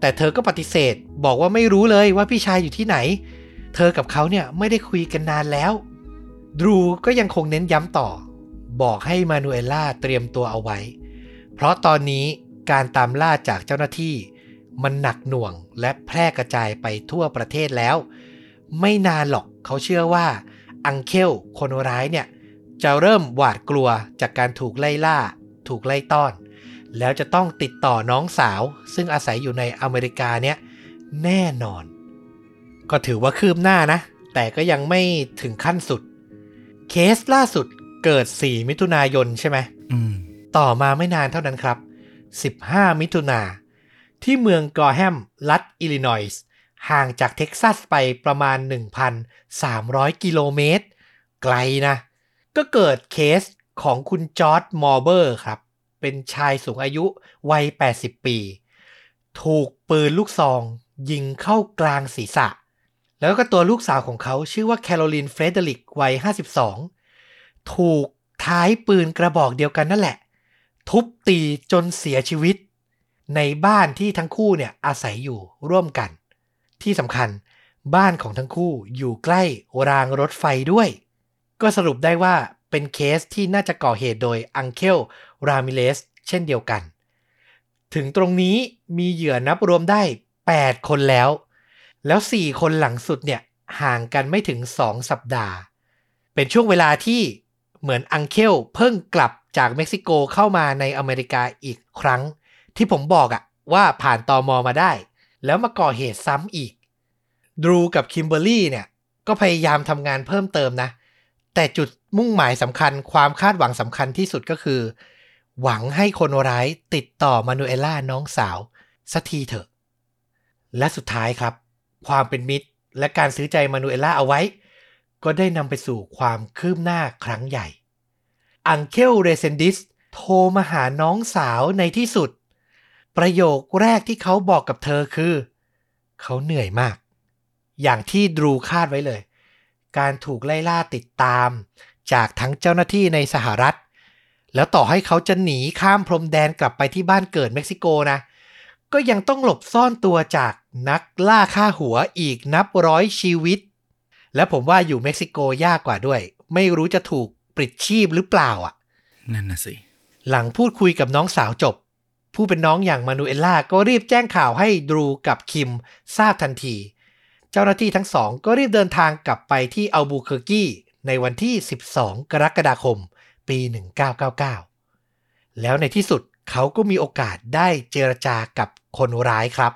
แต่เธอก็ปฏิเสธ บอกว่าไม่รู้เลยว่าพี่ชายอยู่ที่ไหน เธอกับเขาเนี่ยไม่ได้คุยกันนานแล้ว ดรูก็ยังคงเน้นย้ำต่อ บอกให้มานูเอล่าเตรียมตัวเอาไว้ เพราะตอนนี้การตามล่าจากเจ้าหน้าที่ มันหนักหน่วงและแพร่กระจายไปทั่วประเทศแล้ว ไม่นานหรอกเขาเชื่อว่าอังเคลคนร้ายเนี่ยจะเริ่มหวาดกลัวจากการถูกไล่ล่า ถูกไล่ต้อน แล้วจะต้องติดต่อน้องสาว ซึ่งอาศัยอยู่ในอเมริกาเนี่ยแน่นอน ก็ถือว่าคืบหน้านะ แต่ก็ยังไม่ถึงขั้นสุด เคสล่าสุดเกิด 4 มิถุนายนใช่ไหมอืมต่อมาไม่นานเท่านั้นครับ 15 มิถุนาที่เมืองกอร์แฮม รัฐอิลลินอยส์ห่างจากเท็กซัสไปประมาณ 1,300 กิโลเมตร ไกลนะ ก็เกิดเคสของคุณจอร์ดมอร์เบอร์ครับ เป็นชายสูงอายุวัย 80 ปี ถูกปืนลูกซอง ยิงเข้ากลางศีรษะ แล้วก็ตัวลูกสาวของเขาชื่อว่าแคโรลินเฟรเดริกวัย 52 ถูกท้ายปืนกระบอกเดียวกันนั่นแหละ ทุบตีจนเสียชีวิต ในบ้านที่ทั้งคู่เนี่ยอาศัยอยู่ร่วมกัน ที่สำคัญบ้านของทั้งคู่อยู่ใกล้รางรถไฟด้วย ก็สรุปได้ว่าเป็นเคสที่น่าจะก่อเหตุโดยอังเคล รามิเลสเช่นเดียวกัน ถึงตรงนี้มีเหยื่อนับรวมได้ 8 คนแล้ว แล้ว 4 คนหลังสุดเนี่ยห่างกันไม่ถึง 2 สัปดาห์ เป็นช่วงเวลาที่เหมือนอังเคลเพิ่งกลับจากเม็กซิโกเข้ามาในอเมริกาอีกครั้ง ที่ผมบอกอะว่าผ่านตอมอมาได้ แล้วมาก่อเหตุซ้ำอีกดรูกับคิมเบอร์รี่เนี่ยก็พยายามทำงานเพิ่มเติมนะ แต่จุดมุ่งหมายสำคัญความคาดหวังสำคัญที่สุดก็คือ หวังให้คนร้ายติดต่อมานูเอล่าน้องสาวสักทีเถอะ และสุดท้ายครับ ความเป็นมิตรและการซื้อใจมานูเอล่าเอาไว้ ก็ได้นำไปสู่ความคืบหน้าครั้งใหญ่ อังเคลเรเซนดิสโทรมาหาน้องสาวในที่สุด ประโยคแรกที่เขาบอกกับเธอคือ เขาเหนื่อยมาก อย่างที่ดรูคาดไว้เลย การถูกไล่ล่าติดตาม จากทั้งเจ้าหน้าที่ในสหรัฐ แล้วต่อให้เขาจะหนีข้ามพรมแดนกลับไปที่บ้านเกิดเม็กซิโกนะ ก็ยังต้องหลบซ่อนตัวจากนักล่าฆ่าหัวอีกนับร้อยชีวิต และผมว่าอยู่เม็กซิโกยากกว่าด้วย ไม่รู้จะถูกปลิดชีพหรือเปล่าอะ นั่นน่ะสิ หลังพูดคุยกับน้องสาวจบ ผู้เป็นน้องอย่างมานูเอลล่าก็รีบแจ้งข่าวให้ดรูกับคิมทราบทันที เจ้าหน้าที่ทั้งสองก็รีบเดินทางกลับไปที่อัลบูเคอร์กีในวันที่ 12 กรกฎาคม ปี 1999 แล้วในที่สุดเขาก็มีโอกาสได้เจรจากับคนร้ายครับ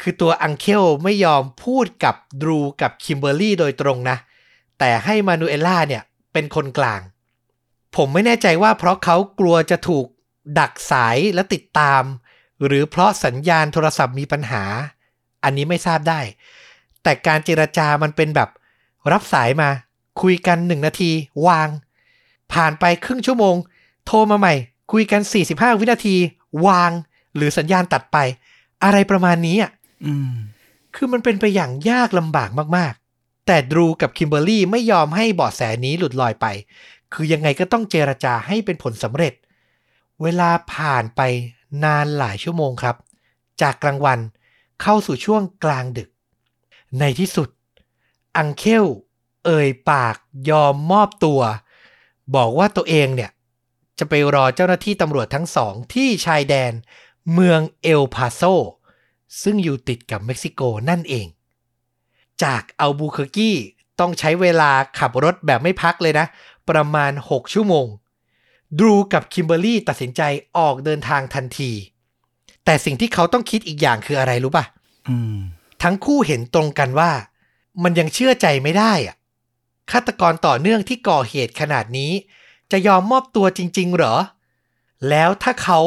คือตัวอังเคลไม่ยอมพูดกับดรูกับคิมเบอร์รี่โดยตรงนะ แต่ให้มานูเอลล่าเนี่ยเป็นคนกลาง ผมไม่แน่ใจว่าเพราะเขากลัวจะถูกดักสายและติดตาม หรือเพราะสัญญาณโทรศัพท์มีปัญหา อันนี้ไม่ทราบได้ แต่การเจรจามันเป็นแบบรับสายมา คุยกันหนึ่งนาที วาง ผ่านไปครึ่งชั่วโมง โทรมาใหม่ คุยกัน 45 วินาที วาง หรือสัญญาณตัดไป อะไรประมาณนี้อะอืมคือมันเป็นไปอย่างยากลำบากมากๆ แต่ดรูกับคิมเบอร์รี่ไม่ยอมให้เบาะแสนี้หลุดลอยไป คือยังไงก็ต้องเจรจาให้เป็นผลสำเร็จ เวลาผ่านไปนานหลายชั่วโมงครับ จากกลางวันเข้าสู่ช่วงกลางดึก ในที่สุด อังเคลเอ่ยปากยอมมอบตัว บอกว่าตัวเองเนี่ย จะไปรอเจ้าหน้าที่ตำรวจทั้งสองที่ชายแดน เมืองเอลพาโซ ซึ่งอยู่ติดกับเม็กซิโกนั่นเอง จากอัลบูเคอร์กีต้องใช้เวลาขับรถแบบไม่พักเลยนะ ประมาณ 6 ชั่วโมงดรูกับคิมเบอร์รี่ตัดสินใจออกเดินทางทันที แต่สิ่งที่เขาต้องคิดอีกอย่างคืออะไรรู้ป่ะอืมทั้งคู่เห็นตรงกันว่า มันยังเชื่อใจไม่ได้อะ ฆาตกรต่อเนื่องที่ก่อเหตุขนาดนี้ จะยอมมอบตัวจริง ๆ เหรอ แล้วถ้าเขา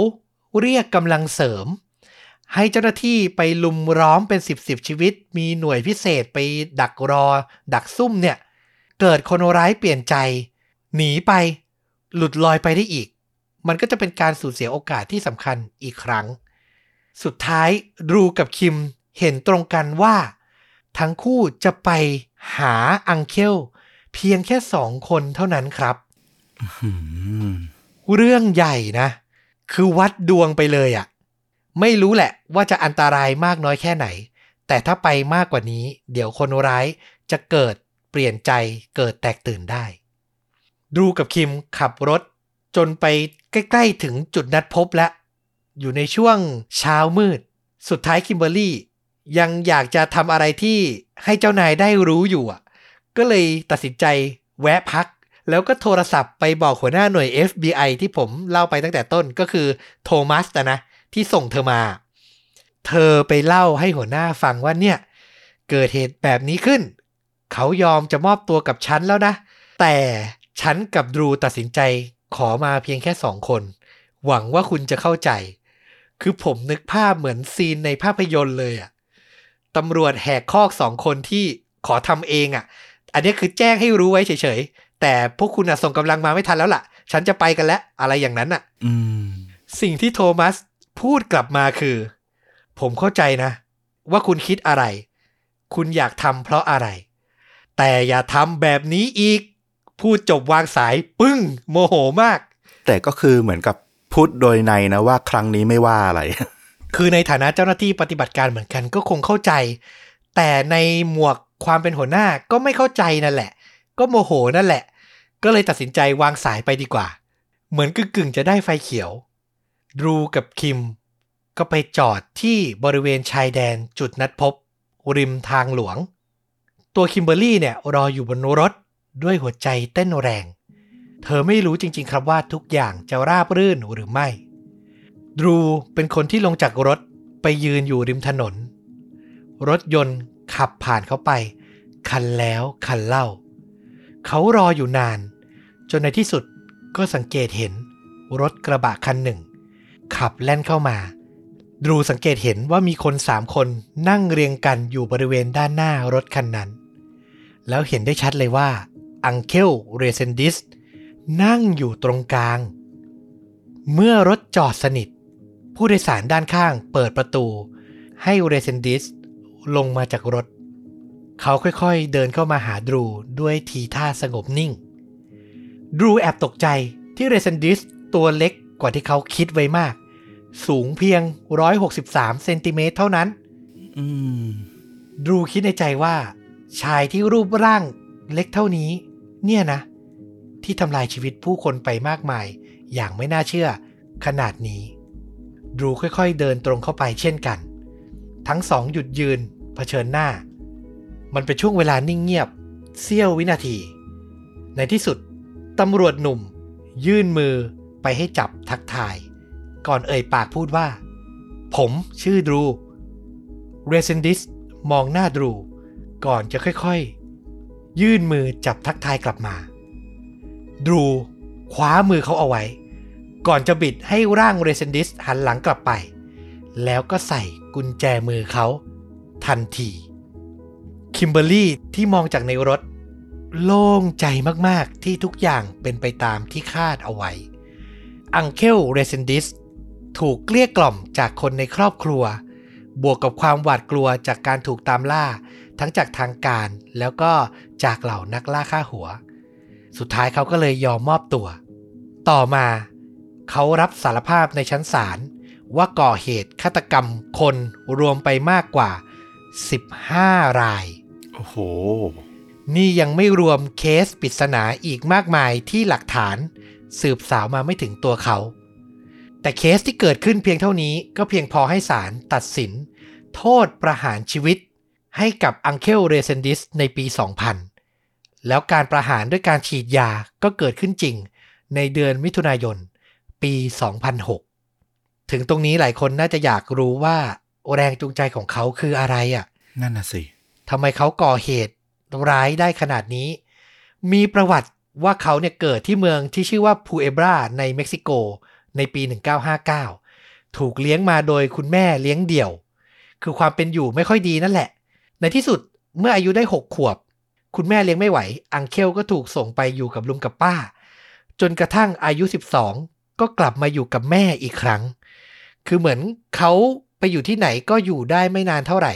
เรียกกำลังเสริม ให้เจ้าหน้าที่ไปลุมล้อมเป็นสิบสิบชีวิต มีหน่วยพิเศษไปดักรอ ดักซุ่มเนี่ย เกิดคนร้ายเปลี่ยนใจ หนีไป หลุดลอยไปได้อีก มันก็จะเป็นการสูญเสียโอกาสที่สำคัญอีกครั้ง สุดท้ายดรูกับคิมเห็นตรงกันว่า ทั้งคู่จะไปหาอังเคล เพียงแค่สองคนเท่านั้นครับอืมเรื่องใหญ่นะ คือวัดดวงไปเลยอะ่ะ ไม่รู้แหละว่าจะอันตรายมากน้อยแค่ไหน แต่ถ้าไปมากกว่านี้ เดี๋ยวคนร้ายจะเกิดเปลี่ยนใจเกิดแตกตื่นได้ ดูกับคิมขับรถ จนไปใกล้ๆถึงจุดนัดพบแล้ว อยู่ในช่วงเช้ามืด สุดท้ายคิมเบอร์รี่ ยังอยากจะทำอะไรที่ให้เจ้านายได้รู้อยู่อะ ก็เลยตัดสินใจแวะพัก แล้วก็โทรศัพท์ไปบอกหัวหน้าหน่วย FBI ที่ผมเล่าไปตั้งแต่ต้นก็คือโทมัสนะที่ส่งเธอมา เธอไปเล่าให้หัวหน้าฟังว่าเนี่ย เกิดเหตุแบบนี้ขึ้น เขายอมจะมอบตัวกับฉันแล้วนะ แต่ฉันกับดรูตัดสินใจขอมาเพียงแค่สองคน หวังว่าคุณจะเข้าใจ คือผมนึกภาพเหมือนซีนในภาพยนตร์เลยอะตำรวจแหกคอกสองคนที่ขอทำเองอะ อันนี้คือแจ้งให้รู้ไว้เฉยๆ แต่พวกคุณอะส่งกำลังมาไม่ทันแล้วล่ะ ฉันจะไปกันแล้ว อะไรอย่างนั้นอะอืมสิ่งที่โทมัสพูดกลับมาคือ ผมเข้าใจนะ ว่าคุณคิดอะไร คุณอยากทำเพราะอะไร แต่อย่าทำแบบนี้อีก พูดจบวางสาย ปึ้ง โมโหมาก แต่ก็คือเหมือนกับพูดโดยในนะว่าครั้งนี้ไม่ว่าอะไร คือในฐานะเจ้าหน้าที่ปฏิบัติการเหมือนกันก็คงเข้าใจ แต่ในหมวก ความเป็นหัวหน้าก็ไม่เข้าใจนั่นแหละ ก็โมโหนั่นแหละ ก็เลยตัดสินใจวางสายไปดีกว่า เหมือนกึ่งๆจะได้ไฟเขียวดรูกับคิม ก็ไปจอดที่บริเวณชายแดนจุดนัดพบ ริมทางหลวง ตัวคิมเบอร์รี่เนี่ยรออยู่บนรถด้วยหัวใจเต้นแรง เธอไม่รู้จริงๆครับว่าทุกอย่างจะราบรื่นหรือไม่ดรูเป็นคนที่ลงจากรถไปยืนอยู่ริมถนน รถยนต์ ขับผ่านเขาไป คันแล้วคันเล่า เขารออยู่นาน จนในที่สุดก็สังเกตเห็นรถกระบะคันหนึ่ง ขับแล่นเข้ามาดรูสังเกตเห็นว่ามีคนสามคนนั่งเรียงกันอยู่บริเวณด้านหน้ารถคันนั้น แล้วเห็นได้ชัดเลยว่าอังเคิลเรเซนดิสนั่งอยู่ตรงกลาง เมื่อรถจอดสนิท ผู้โดยสารด้านข้างเปิดประตู ให้เรเซนดิส ลงมาจากรถ เขาค่อยๆเดินเข้ามาหาดรูด้วยทีท่าสงบนิ่ง ดรูแอบตกใจที่เรเซนดิสตัวเล็กกว่าที่เขาคิดไว้มาก สูงเพียง 163เซนติเมตรเท่านั้นดรูคิดในใจว่า ชายที่รูปร่างเล็กเท่านี้ เนี่ยนะ ที่ทำลายชีวิตผู้คนไปมากมาย อย่างไม่น่าเชื่อ ขนาดนี้ ดรูค่อยๆเดินตรงเข้าไปเช่นกัน ทั้งสองหยุดยืน เผชิญหน้า มันเป็นช่วงเวลานิ่งเงียบเสี้ยววินาที ในที่สุดตำรวจหนุ่ม ยื่นมือไปให้จับทักทาย ก่อนเอ่ยปากพูดว่า ผมชื่อดรูเรเซนดิสมองหน้าดรู ก่อนจะค่อยๆ ยื่นมือจับทักทายกลับมา ดรูคว้ามือเขาเอาไว้ ก่อนจะบิดให้ร่างเรเซนดิสหันหลังกลับไป แล้วก็ใส่กุญแจมือเขา ทันทีคิมเบอร์รี่ที่มองจากในรถ โล่งใจมากๆที่ทุกอย่างเป็นไปตามที่คาดเอาไว้ อังเคลเรเซนดิสถูกเกลี้ยกล่อมจากคนในครอบครัว บวกกับความหวาดกลัวจากการถูกตามล่า ทั้งจากทางการแล้วก็จากเหล่านักล่าฆ่าหัว สุดท้ายเขาก็เลยยอมมอบตัว ต่อมาเขารับสารภาพในชั้นศาลว่าก่อเหตุฆาตกรรมคนรวมไปมากกว่า 15 ราย โอ้โห นี่ยังไม่รวมเคสปริศนาอีกมากมายที่หลักฐานสืบสาวมาไม่ถึงตัวเขา แต่เคสที่เกิดขึ้นเพียงเท่านี้ก็เพียงพอให้ศาลตัดสิน โทษประหารชีวิตให้กับอังเคลเรเซนดิสในปี 2000 แล้วการประหารด้วยการฉีดยาก็เกิดขึ้นจริงในเดือนมิถุนายน ปี 2006 ถึงตรงนี้หลายคนน่าจะอยากรู้ว่า แรงจูงใจของเขาคืออะไรอะ นั่นน่ะสิทำไมเขาก่อเหตุร้ายได้ขนาดนี้ มีประวัติว่าเขาเนี่ยเกิดที่เมืองที่ชื่อว่าพูเอบราในเม็กซิโกในปี 1959 ถูกเลี้ยงมาโดยคุณแม่เลี้ยงเดี่ยว คือความเป็นอยู่ไม่ค่อยดีนั่นแหละ ในที่สุดเมื่ออายุได้ 6 ขวบ คุณแม่เลี้ยงไม่ไหว อังเคลก็ถูกส่งไปอยู่กับลุงกับป้า จนกระทั่งอายุ 12 ก็กลับมาอยู่กับแม่อีกครั้ง คือเหมือนเขาไป อยู่ที่ไหนก็อยู่ได้ไม่นานเท่าไหร่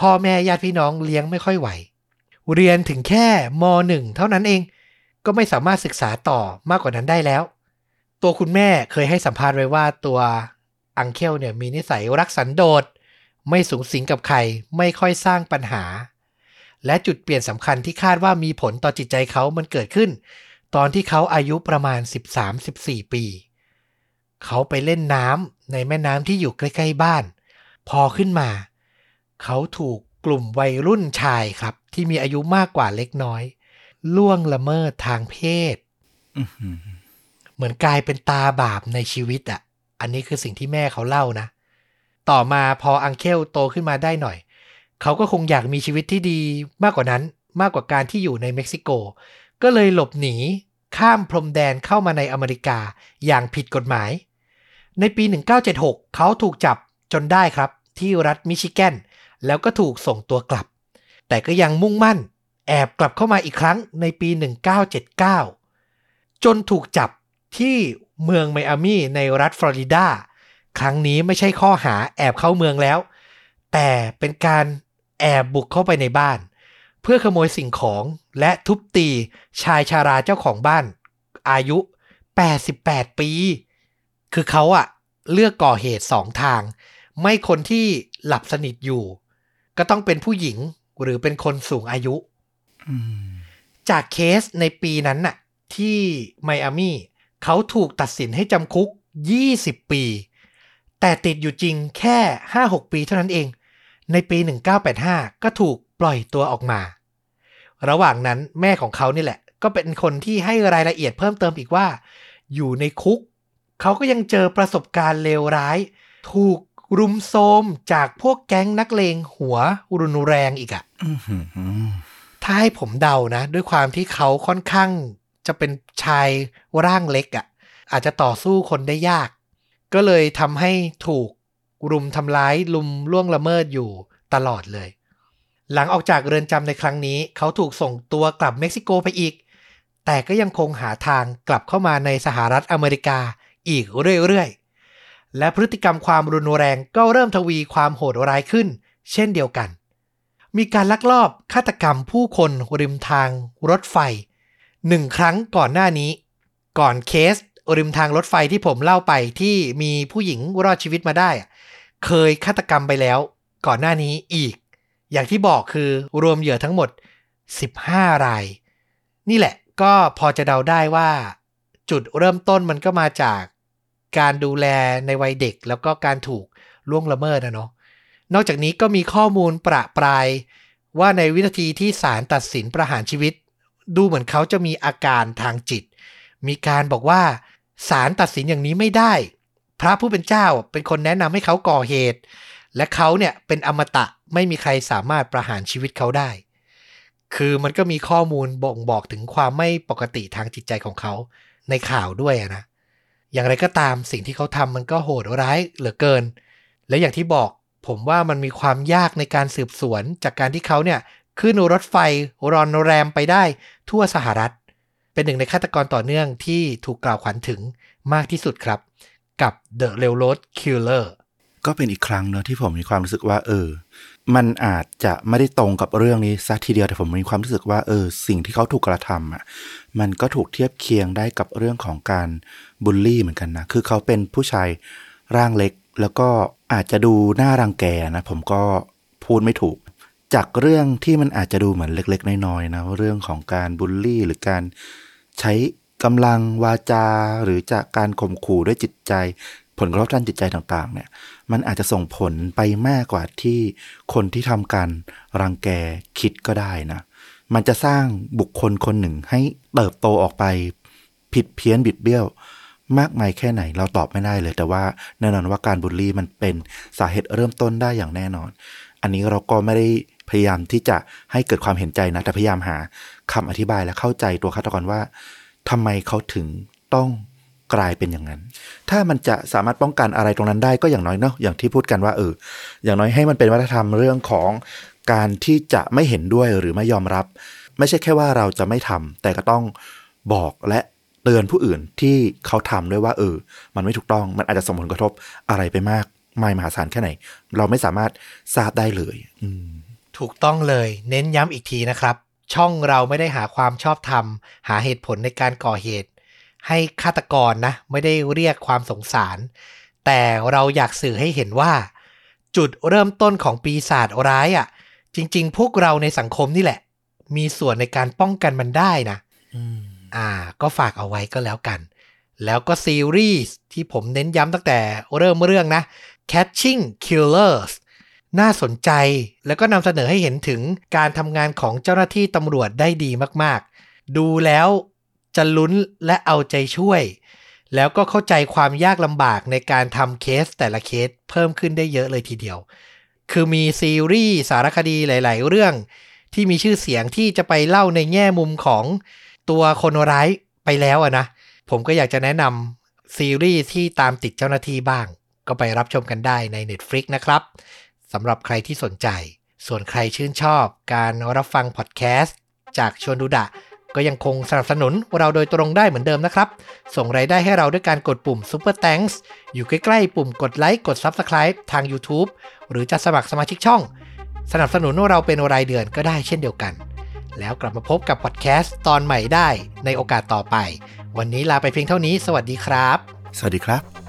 พ่อแม่ญาติพี่น้องเลี้ยงไม่ค่อยไหว เรียนถึงแค่มหนึ่งเท่านั้นเอง ก็ไม่สามารถศึกษาต่อมากกว่านั้นได้แล้ว ตัวคุณแม่เคยให้สัมภาษณ์ไว้ว่าตัวอังเคิลเนี่ยมีนิสัยรักสันโดษ ไม่สูงสิงกับใคร ไม่ค่อยสร้างปัญหา และจุดเปลี่ยนสำคัญที่คาดว่ามีผลต่อจิตใจเขามันเกิดขึ้น ตอนที่เขาอายุประมาณ 13-14 ปี เขาไปเล่นน้ำ ในแม่น้ำที่อยู่ใกล้ๆบ้าน พอขึ้นมา เขาถูกกลุ่มวัยรุ่นชายครับ ที่มีอายุมากกว่าเล็กน้อย ล่วงละเมิดทางเพศอื้อหือเหมือนกลายเป็นตาบาปในชีวิตอะ อันนี้คือสิ่งที่แม่เขาเล่านะ ต่อมาพออังเคลโตขึ้นมาได้หน่อย เขาก็คงอยากมีชีวิตที่ดีมากกว่านั้น มากกว่าการที่อยู่ในเม็กซิโก ก็เลยหลบหนีข้ามพรมแดนเข้ามาในอเมริกาอย่างผิดกฎหมาย ในปี 1976 เขาถูกจับจนได้ครับที่รัฐมิชิแกน แล้วก็ถูกส่งตัวกลับ แต่ก็ยังมุ่งมั่น แอบกลับเข้ามาอีกครั้งในปี 1979 จนถูกจับที่เมืองไมอามีในรัฐฟลอริดา ครั้งนี้ไม่ใช่ข้อหาแอบเข้าเมืองแล้ว แต่เป็นการแอบบุกเข้าไปในบ้าน เพื่อขโมยสิ่งของและทุบตีชายชาราเจ้าของบ้าน อายุ 88 ปี คือเขาอะเลือกก่อเหตุสองทาง ไม่คนที่หลับสนิทอยู่ ก็ต้องเป็นผู้หญิงหรือเป็นคนสูงอายุอืมจากเคสในปีนั้นน่ะ ที่ไมอามี่เขาถูกตัดสินให้จำคุก 20 ปี แต่ติดอยู่จริงแค่ 5-6 ปีเท่านั้นเอง ในปี 1985 ก็ถูกปล่อยตัวออกมา ระหว่างนั้นแม่ของเขานี่แหละ ก็เป็นคนที่ให้รายละเอียดเพิ่มเติมอีกว่า อยู่ในคุก เขาก็ยังเจอประสบการณ์เลวร้าย ถูกรุมโทรมจากพวกแก๊งนักเลงหัวรุนแรงอีกอะอื้อหือถ้าให้ผมเดานะ ด้วยความที่เขาค่อนข้างจะเป็นชายร่างเล็กอะ่ะอาจจะต่อสู้คนได้ยาก ก็เลยทำให้ถูกรุมทำร้ายลุมล่วงละเมิดอยู่ตลอดเลย หลังออกจากเรือนจำในครั้งนี้ เขาถูกส่งตัวกลับเม็กซิโกไปอีก แต่ก็ยังคงหาทางกลับเข้ามาในสหรัฐอเมริกา อีกเรื่อยๆ และพฤติกรรมความรุนแรงก็เริ่มทวีความโหดร้ายขึ้น เช่นเดียวกัน มีการลักลอบฆาตกรรมผู้คนริมทางรถไฟหนึ่งครั้งก่อนหน้านี้ ก่อนเคสริมทางรถไฟที่ผมเล่าไปที่มีผู้หญิงรอดชีวิตมาได้ เคยฆาตกรรมไปแล้ว ก่อนหน้านี้อีก อย่างที่บอกคือรวมเหยื่อทั้งหมด 15 ราย นี่แหละก็พอจะเดาได้ว่า จุดเริ่มต้นมันก็มาจากการดูแลในวัยเด็ก แล้วก็การถูกล่วงละเมิดนะเนาะนอกจากนี้ก็มีข้อมูลประปรายว่าในวินาทีที่ศาลตัดสินประหารชีวิต ดูเหมือนเขาจะมีอาการทางจิต มีการบอกว่าศาลตัดสินอย่างนี้ไม่ได้ พระผู้เป็นเจ้าเป็นคนแนะนำให้เขาก่อเหตุ และเขาเนี่ยเป็นอมตะไม่มีใครสามารถประหารชีวิตเขาได้ คือมันก็มีข้อมูลบ่งบอกถึงความไม่ปกติทางจิตใจของเขา ในข่าวด้วยนะ อย่างไรก็ตามสิ่งที่เขาทำมันก็โหดร้ายเหลือเกิน และอย่างที่บอกผมว่ามันมีความยากในการสืบสวน จากการที่เขาเนี่ยขึ้นรถไฟรอนแรมไปได้ทั่วสหรัฐ เป็นหนึ่งในฆาตกรต่อเนื่องที่ถูกกล่าวขวัญถึงมากที่สุดครับ กับ The Railroad Killer ก็เป็นอีกครั้งเนอะที่ผมมีความรู้สึกว่า เออ มันอาจจะไม่ได้ตรงกับเรื่องนี้ซะทีเดียวแต่ผมมีความรู้สึกว่าเออ สิ่งที่เขาถูกกระทำอะ มันก็ถูกเทียบเคียงได้กับเรื่องของการบูลลี่เหมือนกันนะ คือเขาเป็นผู้ชายร่างเล็ก แล้วก็อาจจะดูน่ารังแกนะผมก็พูดไม่ถูก จากเรื่องที่มันอาจจะดูเหมือนเล็ก ๆน้อยๆนะเรื่องของการบูลลี่หรือการใช้กำลังวาจาหรือจากการข่มขู่ด้วยจิตใจ ผลกระทบด้านจิตใจต่าง ๆ เนี่ย มันอาจจะส่งผลไปมากกว่าที่คนที่ทำการรังแกคิดก็ได้นะ มันจะสร้างบุคคลคนหนึ่งให้เติบโตออกไป ผิดเพี้ยนบิดเบี้ยว มากมายแค่ไหนเราตอบไม่ได้เลย แต่ว่าแน่นอนว่าการบูลลี่มันเป็นสาเหตุเริ่มต้นได้อย่างแน่นอน อันนี้เราก็ไม่ได้พยายามที่จะให้เกิดความเห็นใจนะ แต่พยายามหาคำอธิบายและเข้าใจตัวฆาตกรว่าทำไมเขาถึงต้อง กลายเป็นอย่างนั้น ถ้ามันจะสามารถป้องกันอะไรตรงนั้นได้ก็อย่างน้อยเนาะอย่างที่พูดกันว่าเอออย่างน้อยให้มันเป็นวัฒนธรรมเรื่องของการที่จะไม่เห็นด้วยหรือไม่ยอมรับ ไม่ใช่แค่ว่าเราจะไม่ทำแต่ก็ต้องบอกและเตือนผู้อื่นที่เขาทำด้วยว่าเออ มันไม่ถูกต้องมันอาจจะส่งผลกระทบอะไรไปมากมายมหาศาลแค่ไหน เราไม่สามารถทราบได้เลย อืถูกต้องเลย เน้นย้ำอีกทีนะครับ ช่องเราไม่ได้หาความชอบธรรม หาเหตุผลในการก่อเหตุ ให้ฆาตกรนะ ไม่ได้เรียกความสงสาร แต่เราอยากสื่อให้เห็นว่า จุดเริ่มต้นของปีศาจร้ายอะ่ะ จริง ๆ พวกเราในสังคมนี่แหละ มีส่วนในการป้องกันมันได้นะอืมอ่า ก็ฝากเอาไว้ก็แล้วกัน แล้วก็ซีรีส์ที่ผมเน้นย้ำตั้งแต่เริ่มเรื่องนะ Catching Killers น่าสนใจแล้วก็นำเสนอให้เห็นถึงการทำงานของเจ้าหน้าที่ตำรวจได้ดีมากๆ ดูแล้ว จะลุ้นและเอาใจช่วย แล้วก็เข้าใจความยากลำบากในการทำเคสแต่ละเคสเพิ่มขึ้นได้เยอะเลยทีเดียว คือมีซีรีส์สารคดีหลาย ๆ เรื่อง ที่มีชื่อเสียงที่จะไปเล่าในแง่มุมของตัวคนร้ายไปแล้วอะนะ ผมก็อยากจะแนะนำซีรีส์ที่ตามติดเจ้าหน้าที่บ้าง ก็ไปรับชมกันได้ใน Netflix นะครับสำหรับใครที่สนใจ ส่วนใครชื่นชอบการรับฟังพอดแคสต์จากชวนดูดะ ก็ยังคงสนับสนุนเราโดยตรงได้เหมือนเดิมนะครับ ส่งรายได้ให้เราด้วยการกดปุ่ม Super Thanks อยู่ใกล้ๆ ปุ่มกดไลค์ กด Subscribe ทาง YouTube หรือจะสมัครสมาชิกช่อง สนับสนุนเราเป็นรายเดือนก็ได้เช่นเดียวกัน แล้วกลับมาพบกับพอดแคสต์ตอนใหม่ได้ในโอกาสต่อไป วันนี้ลาไปเพียงเท่านี้ สวัสดีครับ สวัสดีครับ